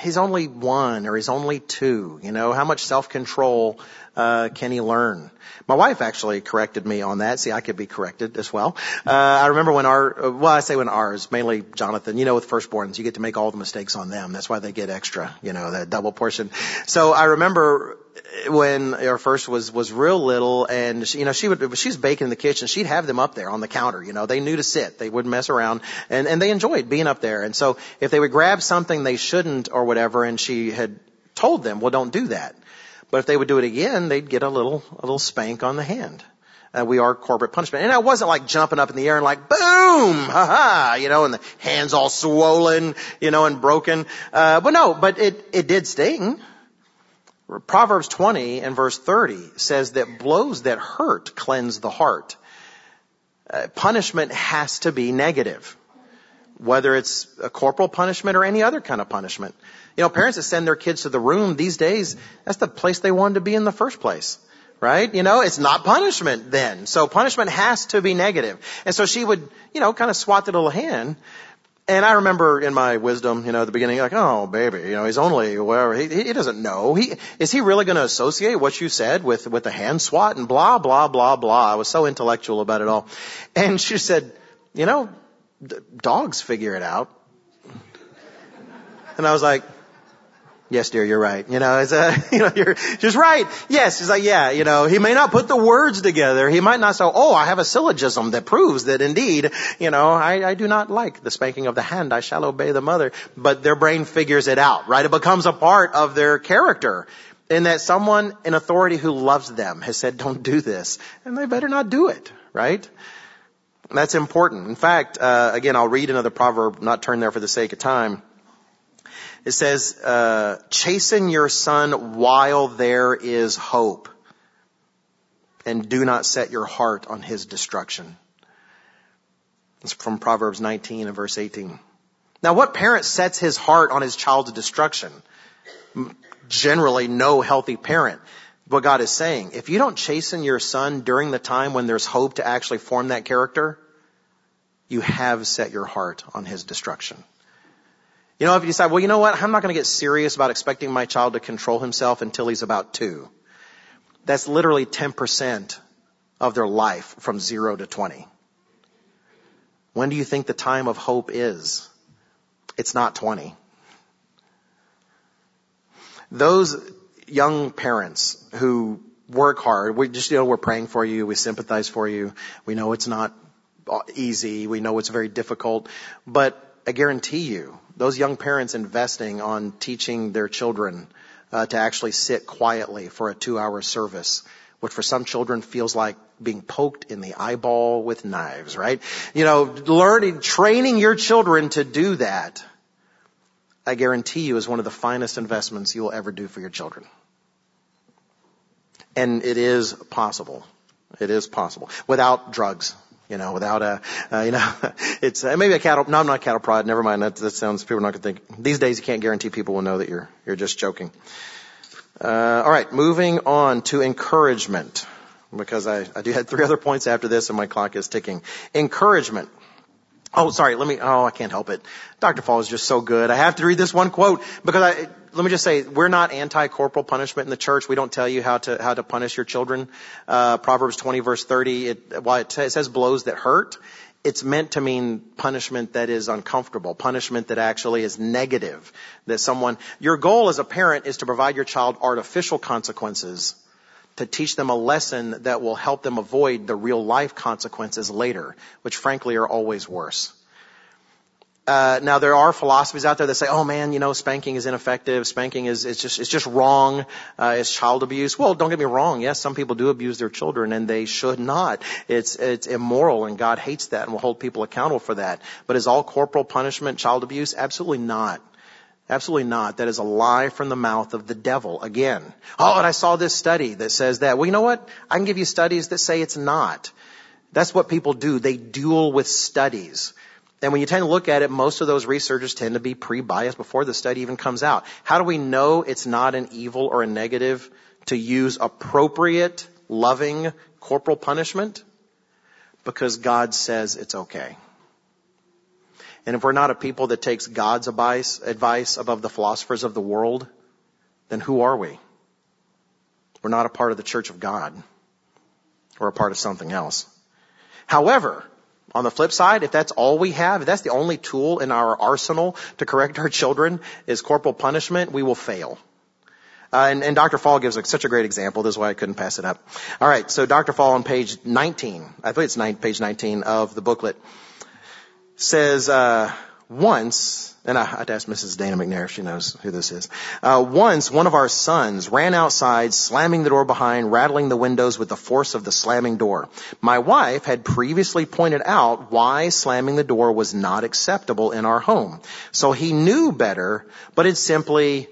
he's only one or he's only two. You know, how much self-control uh, can he learn? My wife actually corrected me on that. See, I could be corrected as well. Uh, I remember when our, uh, well, I say when ours, mainly Jonathan, you know, with firstborns, you get to make all the mistakes on them. That's why they get extra, you know, that double portion. So I remember when our first was was real little and she, you know she would she was baking in the kitchen. She'd have them up there on the counter you know. They knew to sit. They wouldn't mess around. And and they enjoyed being up there. And so if they would grab something they shouldn't or whatever and she had told them well don't do that. But if they would do it again they'd get a little a little spank on the hand. Uh, we are corporal punishment. And I wasn't like jumping up in the air and like, boom, ha ha, you know, and the hands all swollen, you know, and broken. Uh, but no, but it, it did sting. Proverbs 20 and verse 30 says that blows that hurt cleanse the heart. Uh, punishment has to be negative. Whether it's a corporal punishment or any other kind of punishment. You know, parents that send their kids to the room these days, that's the place they wanted to be in the first place. Right? You know, it's not punishment then. So punishment has to be negative. And so she would, you know, kind of swat the little hand and I remember in my wisdom, you know, at the beginning, like, oh, baby, you know, he's only whatever. He, he doesn't know. He is he really going to associate what you said with with the hand swat and blah blah blah blah. I was so intellectual about it all, and she said, you know, dogs figure it out. And I was like, Yes, dear, you're right. You know, it's a, you know, you're just right. Yes, he's like, yeah, you know, he may not put the words together. He might not say, oh, I have a syllogism that proves that indeed, you know, I, I do not like the spanking of the hand. I shall obey the mother. But their brain figures it out, right? It becomes a part of their character. In that someone in authority who loves them has said, don't do this. And they better not do it, right? That's important. In fact, uh, again, I'll read another proverb, not turn there for the sake of time. It says, uh, chasten your son while there is hope and do not set your heart on his destruction. It's from Proverbs 19 and verse 18. Now what parent sets his heart on his child's destruction? Generally no healthy parent. What God is saying, if you don't chasten your son during the time when there's hope to actually form that character, you have set your heart on his destruction. You know, if you decide, well, you know what, I'm not going to get serious about expecting my child to control himself until he's about two. That's literally 10% of their life from zero to 20. When do you think the time of hope is? It's not 20. Those young parents who work hard, we just, you know, we're praying for you, we sympathize for you, we know it's not easy, we know it's very difficult, but I guarantee you, those young parents investing on teaching their children uh, to actually sit quietly for a two-hour service, which for some children feels like being poked in the eyeball with knives, right? You know, learning, training your children to do that, I guarantee you is one of the finest investments you will ever do for your children. And it is possible. It is possible. Without drugs you know, without a, uh, you know, it's uh, maybe a cattle. No, I'm not cattle prod. Never mind. That, that sounds. People are not going to think. These days, you can't guarantee people will know that you're you're just joking. Uh, all right, moving on to encouragement, because I I do had three other points after this, and my clock is ticking. Encouragement. Oh, sorry. Let me. Oh, I can't help it. Dr. Fall is just so good. I have to read this one quote because I. Let me just say, we're not anti-corporal punishment in the church. We don't tell you how to how to punish your children. Uh, Proverbs 20 verse 30. It, while it, it says blows that hurt, it's meant to mean punishment that is uncomfortable, punishment that actually is negative. That someone, your goal as a parent is to provide your child artificial consequences to teach them a lesson that will help them avoid the real life consequences later, which frankly are always worse. Uh, now there are philosophies out there that say, "Oh man, you know, spanking is ineffective. Spanking is it's just it's just wrong. Uh, it's child abuse." Well, don't get me wrong. Yes, some people do abuse their children, and they should not. It's it's immoral, and God hates that, and will hold people accountable for that. But is all corporal punishment child abuse? Absolutely not. Absolutely not. That is a lie from the mouth of the devil again. Oh, and I saw this study that says that. Well, you know what? I can give you studies that say it's not. That's what people do. They duel with studies. And when you tend to look at it, most of those researchers tend to be pre-biased before the study even comes out. How do we know it's not an evil or a negative to use appropriate, loving corporal punishment? Because God says it's okay. And if we're not a people that takes God's advice, advice above the philosophers of the world, then who are we? We're not a part of the church of God. We're a part of something else. However, on the flip side, if that's all we have, if that's the only tool in our arsenal to correct our children is corporal punishment, we will fail. Uh, and, and, Dr. Fall gives such a great example. This is why I couldn't pass it up. All right, so Dr. Fall on page 19, I believe it's nine, page 19 of the booklet, says uh, once, and I, I'd ask Mrs. Dana McNair if she knows who this is. Uh, once, one of our sons ran outside, slamming the door behind, rattling the windows with the force of the slamming door. My wife had previously pointed out why slamming the door was not acceptable in our home. So he knew better, but had simply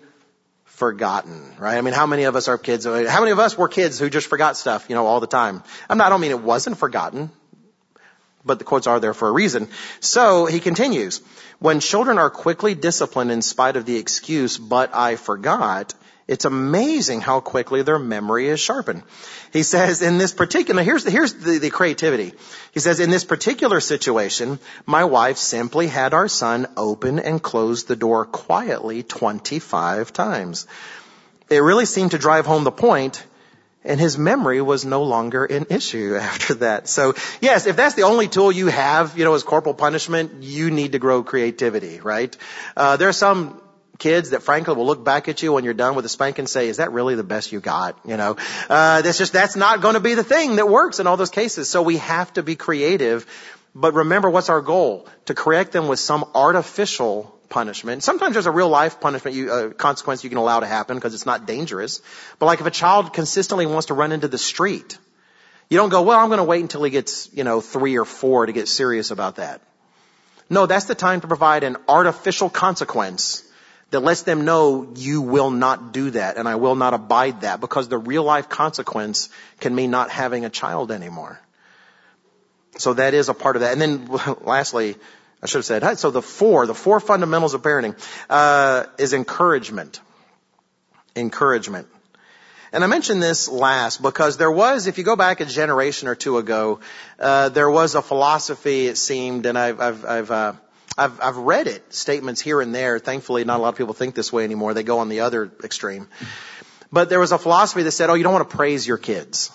forgotten, right? I mean, how many of us are kids? How many of us were kids who just forgot stuff, you know, all the time? I'm not, I don't mean it wasn't forgotten but the quotes are there for a reason. So he continues, when children are quickly disciplined in spite of the excuse, but I forgot, it's amazing how quickly their memory is sharpened. He says in this particular, here's the, here's the, the creativity. He says in this particular situation, my wife simply had our son open and close the door quietly 25 times. It really seemed to drive home the point and his memory was no longer an issue after that. So yes, if that's the only tool you have, you know, as corporal punishment, you need to grow creativity, right? Uh, there are some kids that frankly will look back at you when you're done with the spank and say, is that really the best you got? You know, uh, that's just, that's not going to be the thing that works in all those cases. So we have to be creative. But remember, what's our goal? To correct them with some artificial punishment. Sometimes there's a real life punishment, you, uh, consequence you can allow to happen because it's not dangerous. But like if a child consistently wants to run into the street, you don't go, well, I'm going to wait until he gets, you know, three or four to get serious about that. No, that's the time to provide an artificial consequence that lets them know you will not do that and I will not abide that because the real life consequence can mean not having a child anymore. So that is a part of that. And then lastly, I should have said, so the four, the four fundamentals of parenting, uh, is encouragement. Encouragement. And I mentioned this last because there was, if you go back a generation or two ago, uh, there was a philosophy, it seemed, and I've, I've, I've, uh, I've, I've read it, statements here and there. Thankfully, not a lot of people think this way anymore. They go on the other extreme. But there was a philosophy that said, oh, you don't want to praise your kids.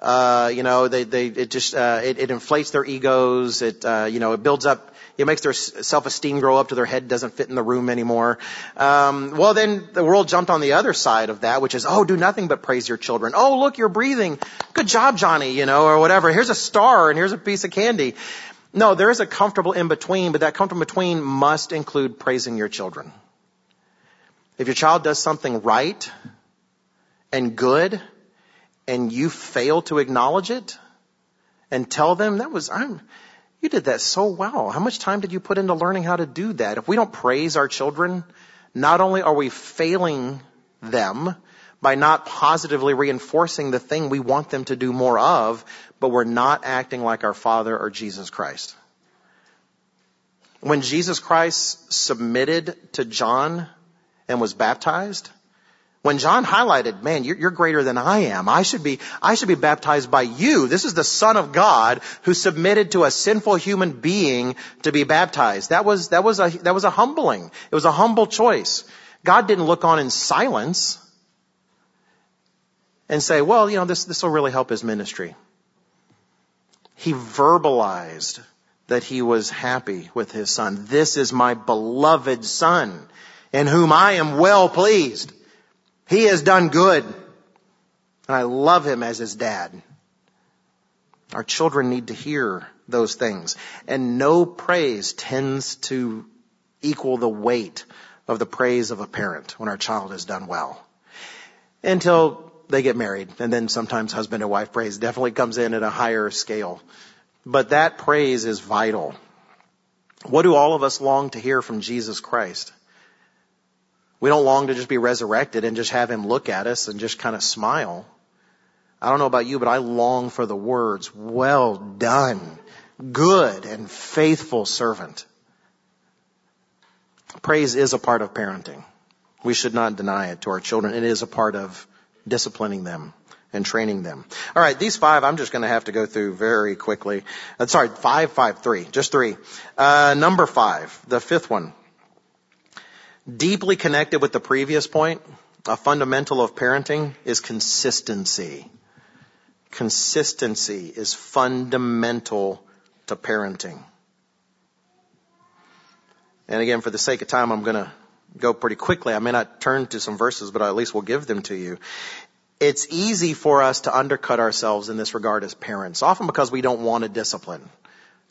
Uh, you know, they, they, it just, uh, it, it inflates their egos. It, uh, you know, it builds up, it makes their self-esteem grow up to their head doesn't fit in the room anymore. Um, well, then the world jumped on the other side of that, which is, oh, do nothing but praise your children. Oh, look, you're breathing. Good job, Johnny, you know, or whatever. Here's a star and here's a piece of candy. No, there is a comfortable in between, but that comfortable in between must include praising your children. If your child does something right and good, and you fail to acknowledge it and tell them that was, I'm, you did that so well. How much time did you put into learning how to do that? If we don't praise our children, not only are we failing them by not positively reinforcing the thing we want them to do more of, but we're not acting like our Father or Jesus Christ. When Jesus Christ submitted to John and was baptized, when John highlighted, man, you're, you're, greater than I am. I should be, I should be baptized by you. This is the Son of God who submitted to a sinful human being to be baptized. That was, that was a, that was a humbling. It was a humble choice. God didn't look on in silence and say, well, you know, this, this will really help his ministry. He verbalized that he was happy with his son. This is my beloved son in whom I am well pleased. He has done good. And I love him as his dad. Our children need to hear those things. And no praise tends to equal the weight of the praise of a parent when our child has done well. Until they get married. And then sometimes husband and wife praise definitely comes in at a higher scale. But that praise is vital. What do all of us long to hear from Jesus Christ? We don't long to just be resurrected and just have him look at us and just kind of smile. I don't know about you, but I long for the words, well done, good and faithful servant. Praise is a part of parenting. We should not deny it to our children. It is a part of disciplining them and training them. All right, these five I'm just going to have to go through very quickly. Uh, sorry, five, five, three, just three. Uh, number five, the fifth one. Deeply connected with the previous point, a fundamental of parenting is consistency. Consistency is fundamental to parenting. And again, for the sake of time, I'm going to go pretty quickly. I may not turn to some verses, but I at least will give them to you it's easy for us to undercut ourselves in this regard as parents, often because we don't want to discipline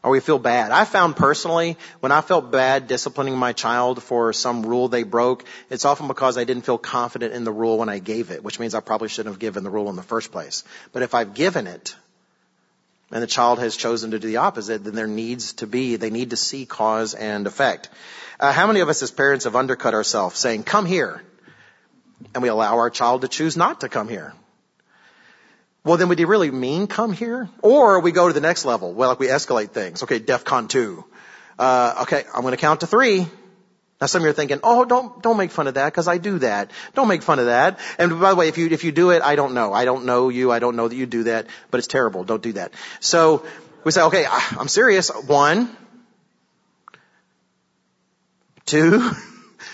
or we feel bad. I found personally, when I felt bad disciplining my child for some rule they broke, it's often because I didn't feel confident in the rule when I gave it, which means I probably shouldn't have given the rule in the first place. But if I've given it, and the child has chosen to do the opposite, then there needs to be, they need to see cause and effect. Uh, how many of us as parents have undercut ourselves saying, come here, and we allow our child to choose not to come here. Well, then would he really mean come here? Or we go to the next level. Well, like we escalate things. Okay, DEFCON 2. Uh, okay, I'm going to count to three. Now some of you are thinking, oh, don't, don't make fun of that because I do that. Don't make fun of that. And by the way, if you, if you do it, I don't know. I don't know you. I don't know that you do that, but it's terrible. Don't do that. So we say, okay, I'm serious. One, two,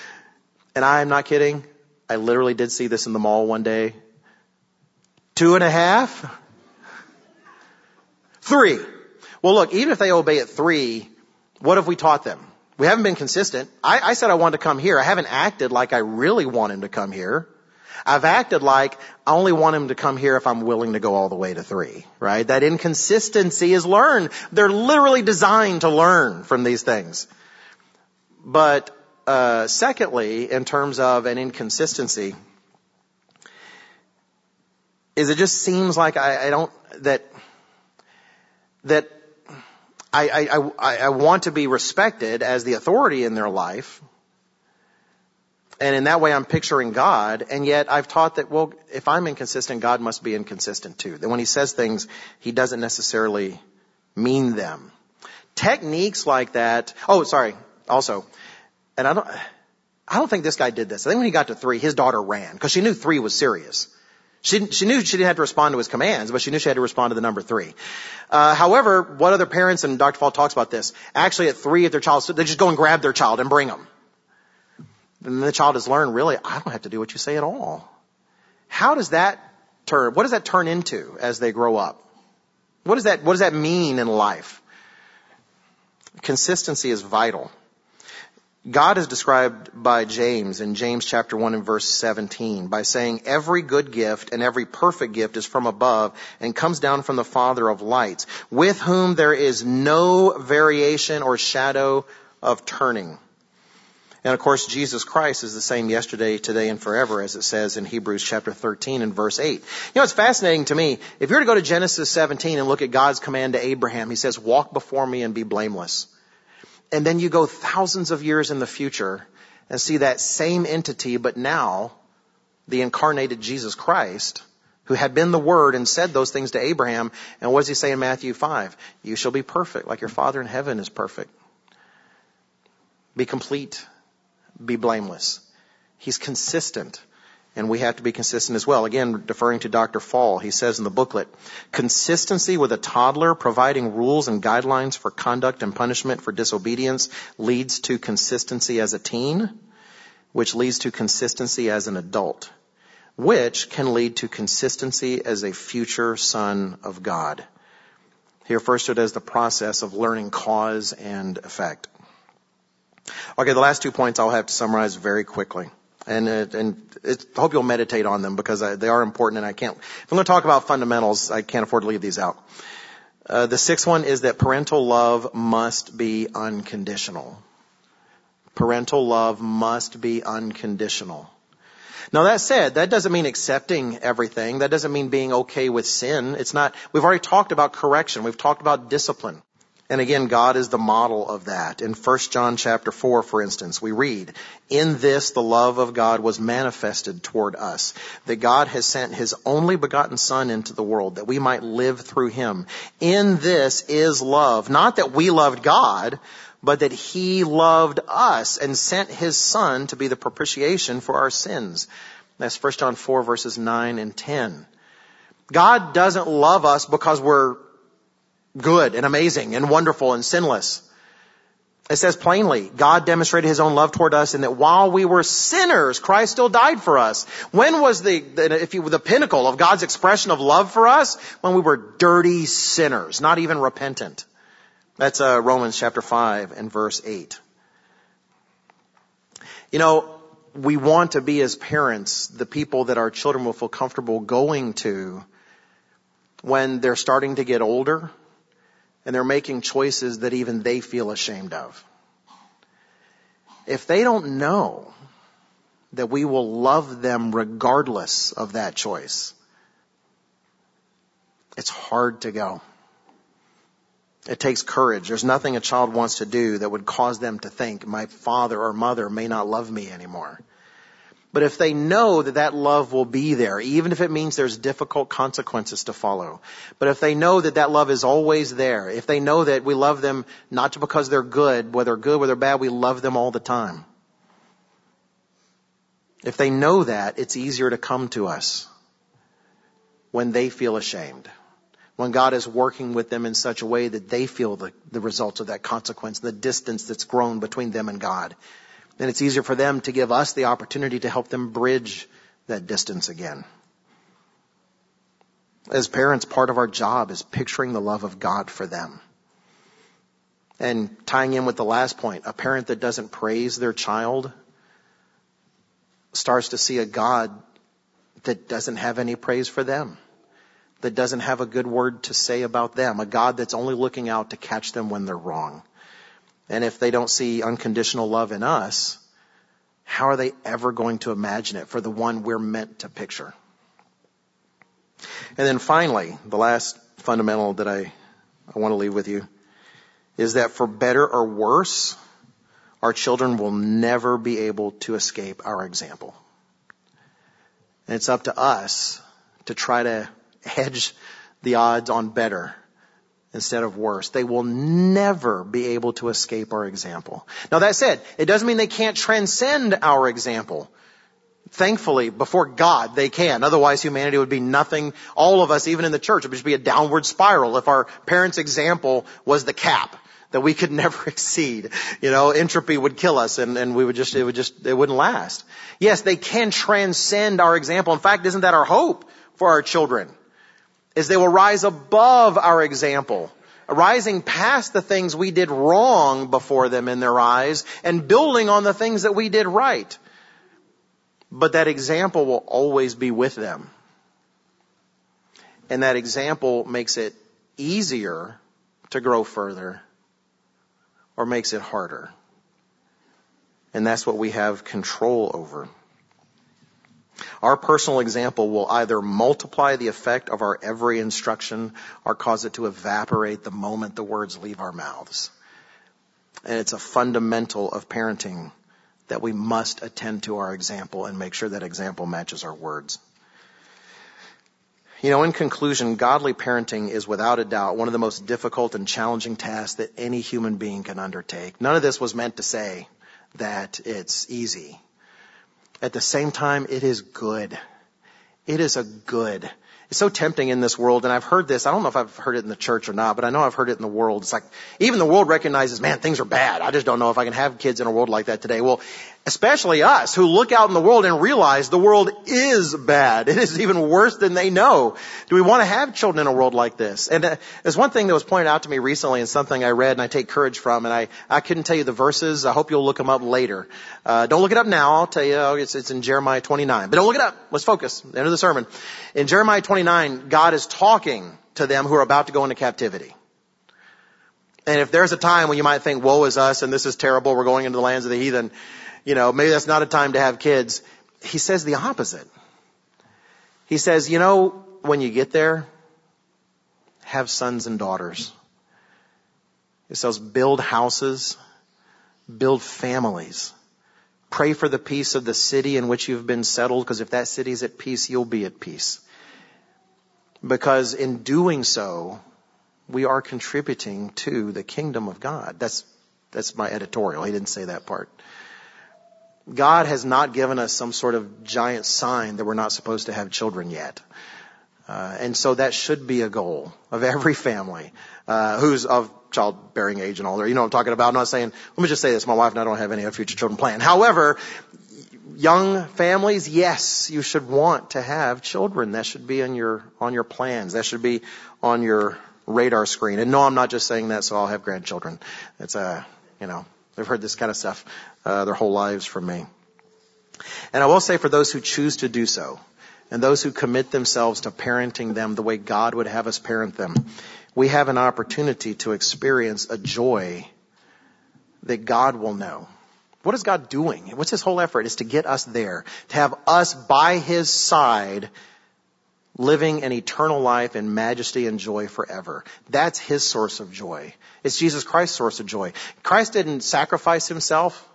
and I'm not kidding. I literally did see this in the mall one day. Two and a half? Three. Well look, even if they obey at three, what have we taught them? We haven't been consistent. I, I said I wanted to come here. I haven't acted like I really want him to come here. I've acted like I only want him to come here if I'm willing to go all the way to three, right? That inconsistency is learned. They're literally designed to learn from these things. But uh, secondly, in terms of an inconsistency, is it just seems like I, I don't that that I, I, I want to be respected as the authority in their life. And in that way, I'm picturing God. And yet I've taught that, well, if I'm inconsistent, God must be inconsistent too. That when he says things, he doesn't necessarily mean them. Techniques like that, oh, sorry, also, and I don't, I don't think this guy did this. I think when he got to three, his daughter ran because she knew three was serious. She, she knew she didn't have to respond to his commands, but she knew she had to respond to the number three. Uh, however, what other parents, and Dr. Fall talks about this, actually at three, if their child, they just go and grab their child and bring them. And the child has learned, really, I don't have to do what you say at all. How does that turn, what does that turn into as they grow up? What does that, what does that mean in life? Consistency is vital. God is described by James in James chapter 1 and verse 17 by saying, every good gift and every perfect gift is from above and comes down from the Father of lights, with whom there is no variation or shadow of turning. And of course, Jesus Christ is the same yesterday, today, and forever, as it says in Hebrews chapter 13 and verse 8. You know, it's fascinating to me. If you were to go to Genesis 17 and look at God's command to Abraham, he says, walk before me and be blameless. And then you go thousands of years in the future and see that same entity, but now the incarnated Jesus Christ, who had been the Word and said those things to Abraham. And what does he say in Matthew 5? You shall be perfect like your Father in heaven is perfect. Be complete. Be blameless. He's consistent and we have to be consistent as well. Again, deferring to Dr. Fall, he says in the booklet, consistency with a toddler providing rules and guidelines for conduct and punishment for disobedience leads to consistency as a teen, which leads to consistency as an adult, which can lead to consistency as a future son of God. He refers to it as the process of learning cause and effect. Okay, the last two points I'll have to summarize very quickly and it, and I hope you'll meditate on them because I, they are important. And I can't. If I'm going to talk about fundamentals, I can't afford to leave these out. Uh, the sixth one is that parental love must be unconditional. Parental love must be unconditional. Now that said, that doesn't mean accepting everything. That doesn't mean being okay with sin. It's not, we've already talked about correction. We've talked about discipline. And again, God is the model of that. In 1 John chapter 4, for instance, we read, In this the love of God was manifested toward us, that God has sent his only begotten Son into the world, that we might live through him. In this is love. Not that we loved God, but that he loved us and sent his Son to be the propitiation for our sins. That's 1 John 4 verses 9 and 10. God doesn't love us because we're good and amazing and wonderful and sinless. It says plainly, God demonstrated his own love toward us in that while we were sinners, Christ still died for us. When was the, if you, the pinnacle of God's expression of love for us? When we were dirty sinners, not even repentant. That's uh, Romans chapter 5 and verse 8. You know, we want to be as parents the people that our children will feel comfortable going to when they're starting to get older and they're making choices that even they feel ashamed of. If they don't know that we will love them regardless of that choice, it's hard to go. It takes courage. There's nothing a child wants to do that would cause them to think my father or mother may not love me anymore. But if they know that that love will be there, even if it means there's difficult consequences to follow, but if they know that that love is always there, if they know that we love them not because they're good, whether good, whether bad, we love them all the time. If they know that, it's easier to come to us when they feel ashamed. When God is working with them in such a way that they feel the, the results of that consequence, the distance that's grown between them and God then it's easier for them to give us the opportunity to help them bridge that distance again. As parents, part of our job is picturing the love of God for them. And tying in with the last point, a parent that doesn't praise their child starts to see a God that doesn't have any praise for them, that doesn't have a good word to say about them, a God that's only looking out to catch them when they're wrong. And if they don't see unconditional love in us, how are they ever going to imagine it for the one we're meant to picture? And then finally, the last fundamental that I, I want to leave with you is that for better or worse, our children will never be able to escape our example. And it's up to us to try to hedge the odds on better instead of worse. They will never be able to escape our example. Now that said, it doesn't mean they can't transcend our example. Thankfully, before God, they can. Otherwise, humanity would be nothing. All of us, even in the church, it would just be a downward spiral if our parents' example was the cap that we could never exceed. You know, entropy would kill us and, and we would just, it would just, it wouldn't last. Yes, they can transcend our example. In fact, isn't that our hope for our children? Is they will rise above our example, rising past the things we did wrong before them in their eyes and building on the things that we did right. But that example will always be with them. And that example makes it easier to grow further or makes it harder. And that's what we have control over. Our personal example will either multiply the effect of our every instruction or cause it to evaporate the moment the words leave our mouths. And it's a fundamental of parenting that we must attend to our example and make sure that example matches our words. You know, in conclusion, godly parenting is without a doubt one of the most difficult and challenging tasks that any human being can undertake. None of this was meant to say that it's easy. At the same time, it is good. It is a good. It's so tempting in this world, and I've heard this. I don't know if I've heard it in the church or not, but I know I've heard it in the world. It's like, even the world recognizes, man, things are bad. I just don't know if I can have kids in a world like that today. Well, especially us who look out in the world and realize the world is bad. It is even worse than they know. Do we want to have children in a world like this? And uh, there's one thing that was pointed out to me recently and something I read and I take courage from and I, I couldn't tell you the verses. I hope you'll look them up later. Uh, don't look it up now. I'll tell you, oh, it's, it's in Jeremiah 29. But don't look it up. Let's focus. End of the sermon. In Jeremiah 29, God is talking to them who are about to go into captivity. And if there's a time when you might think, woe is us and this is terrible, we're going into the lands of the heathen, you know, maybe that's not a time to have kids. He says the opposite. He says, you know, when you get there, have sons and daughters. It says build houses, build families. Pray for the peace of the city in which you've been settled, because if that city is at peace, you'll be at peace. Because in doing so, we are contributing to the kingdom of God. That's, that's my editorial. He didn't say that part. God has not given us some sort of giant sign that we're not supposed to have children yet. Uh, and so that should be a goal of every family uh, who's of childbearing age and older. You know what I'm talking about. I'm not saying. Let me just say this: my wife and I don't have any future children planned. However, young families, yes, you should want to have children. That should be on your on your plans. That should be on your radar screen. And no, I'm not just saying that so I'll have grandchildren. It's a, you know, they've heard this kind of stuff uh, their whole lives from me. And I will say for those who choose to do so, and those who commit themselves to parenting them the way God would have us parent them, we have an opportunity to experience a joy that God will know. What is God doing? What's His whole effort? Is to get us there, to have us by His side living an eternal life in majesty and joy forever. That's His source of joy. It's Jesus Christ's source of joy. Christ didn't sacrifice Himself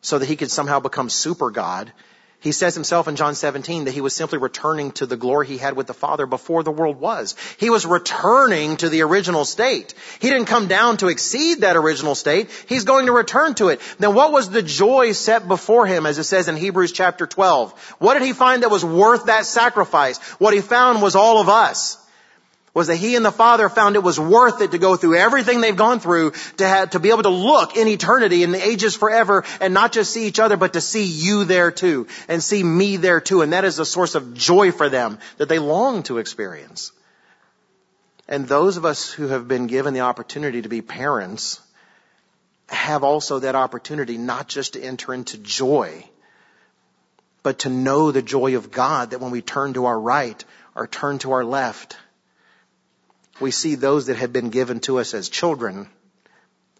so that he could somehow become super God. He says himself in John 17 that he was simply returning to the glory he had with the Father before the world was. He was returning to the original state. He didn't come down to exceed that original state. He's going to return to it. Then what was the joy set before him as it says in Hebrews chapter 12? What did he find that was worth that sacrifice? What he found was all of us was that he and the Father found it was worth it to go through everything they've gone through to have, to be able to look in eternity in the ages forever and not just see each other, but to see you there too and see me there too. And that is a source of joy for them that they long to experience. And those of us who have been given the opportunity to be parents have also that opportunity not just to enter into joy, but to know the joy of God that when we turn to our right or turn to our left, we see those that had been given to us as children,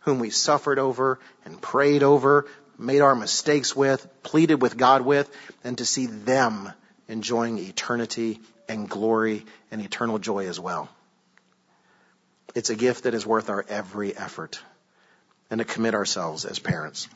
whom we suffered over and prayed over, made our mistakes with, pleaded with God with, and to see them enjoying eternity and glory and eternal joy as well. It's a gift that is worth our every effort and to commit ourselves as parents.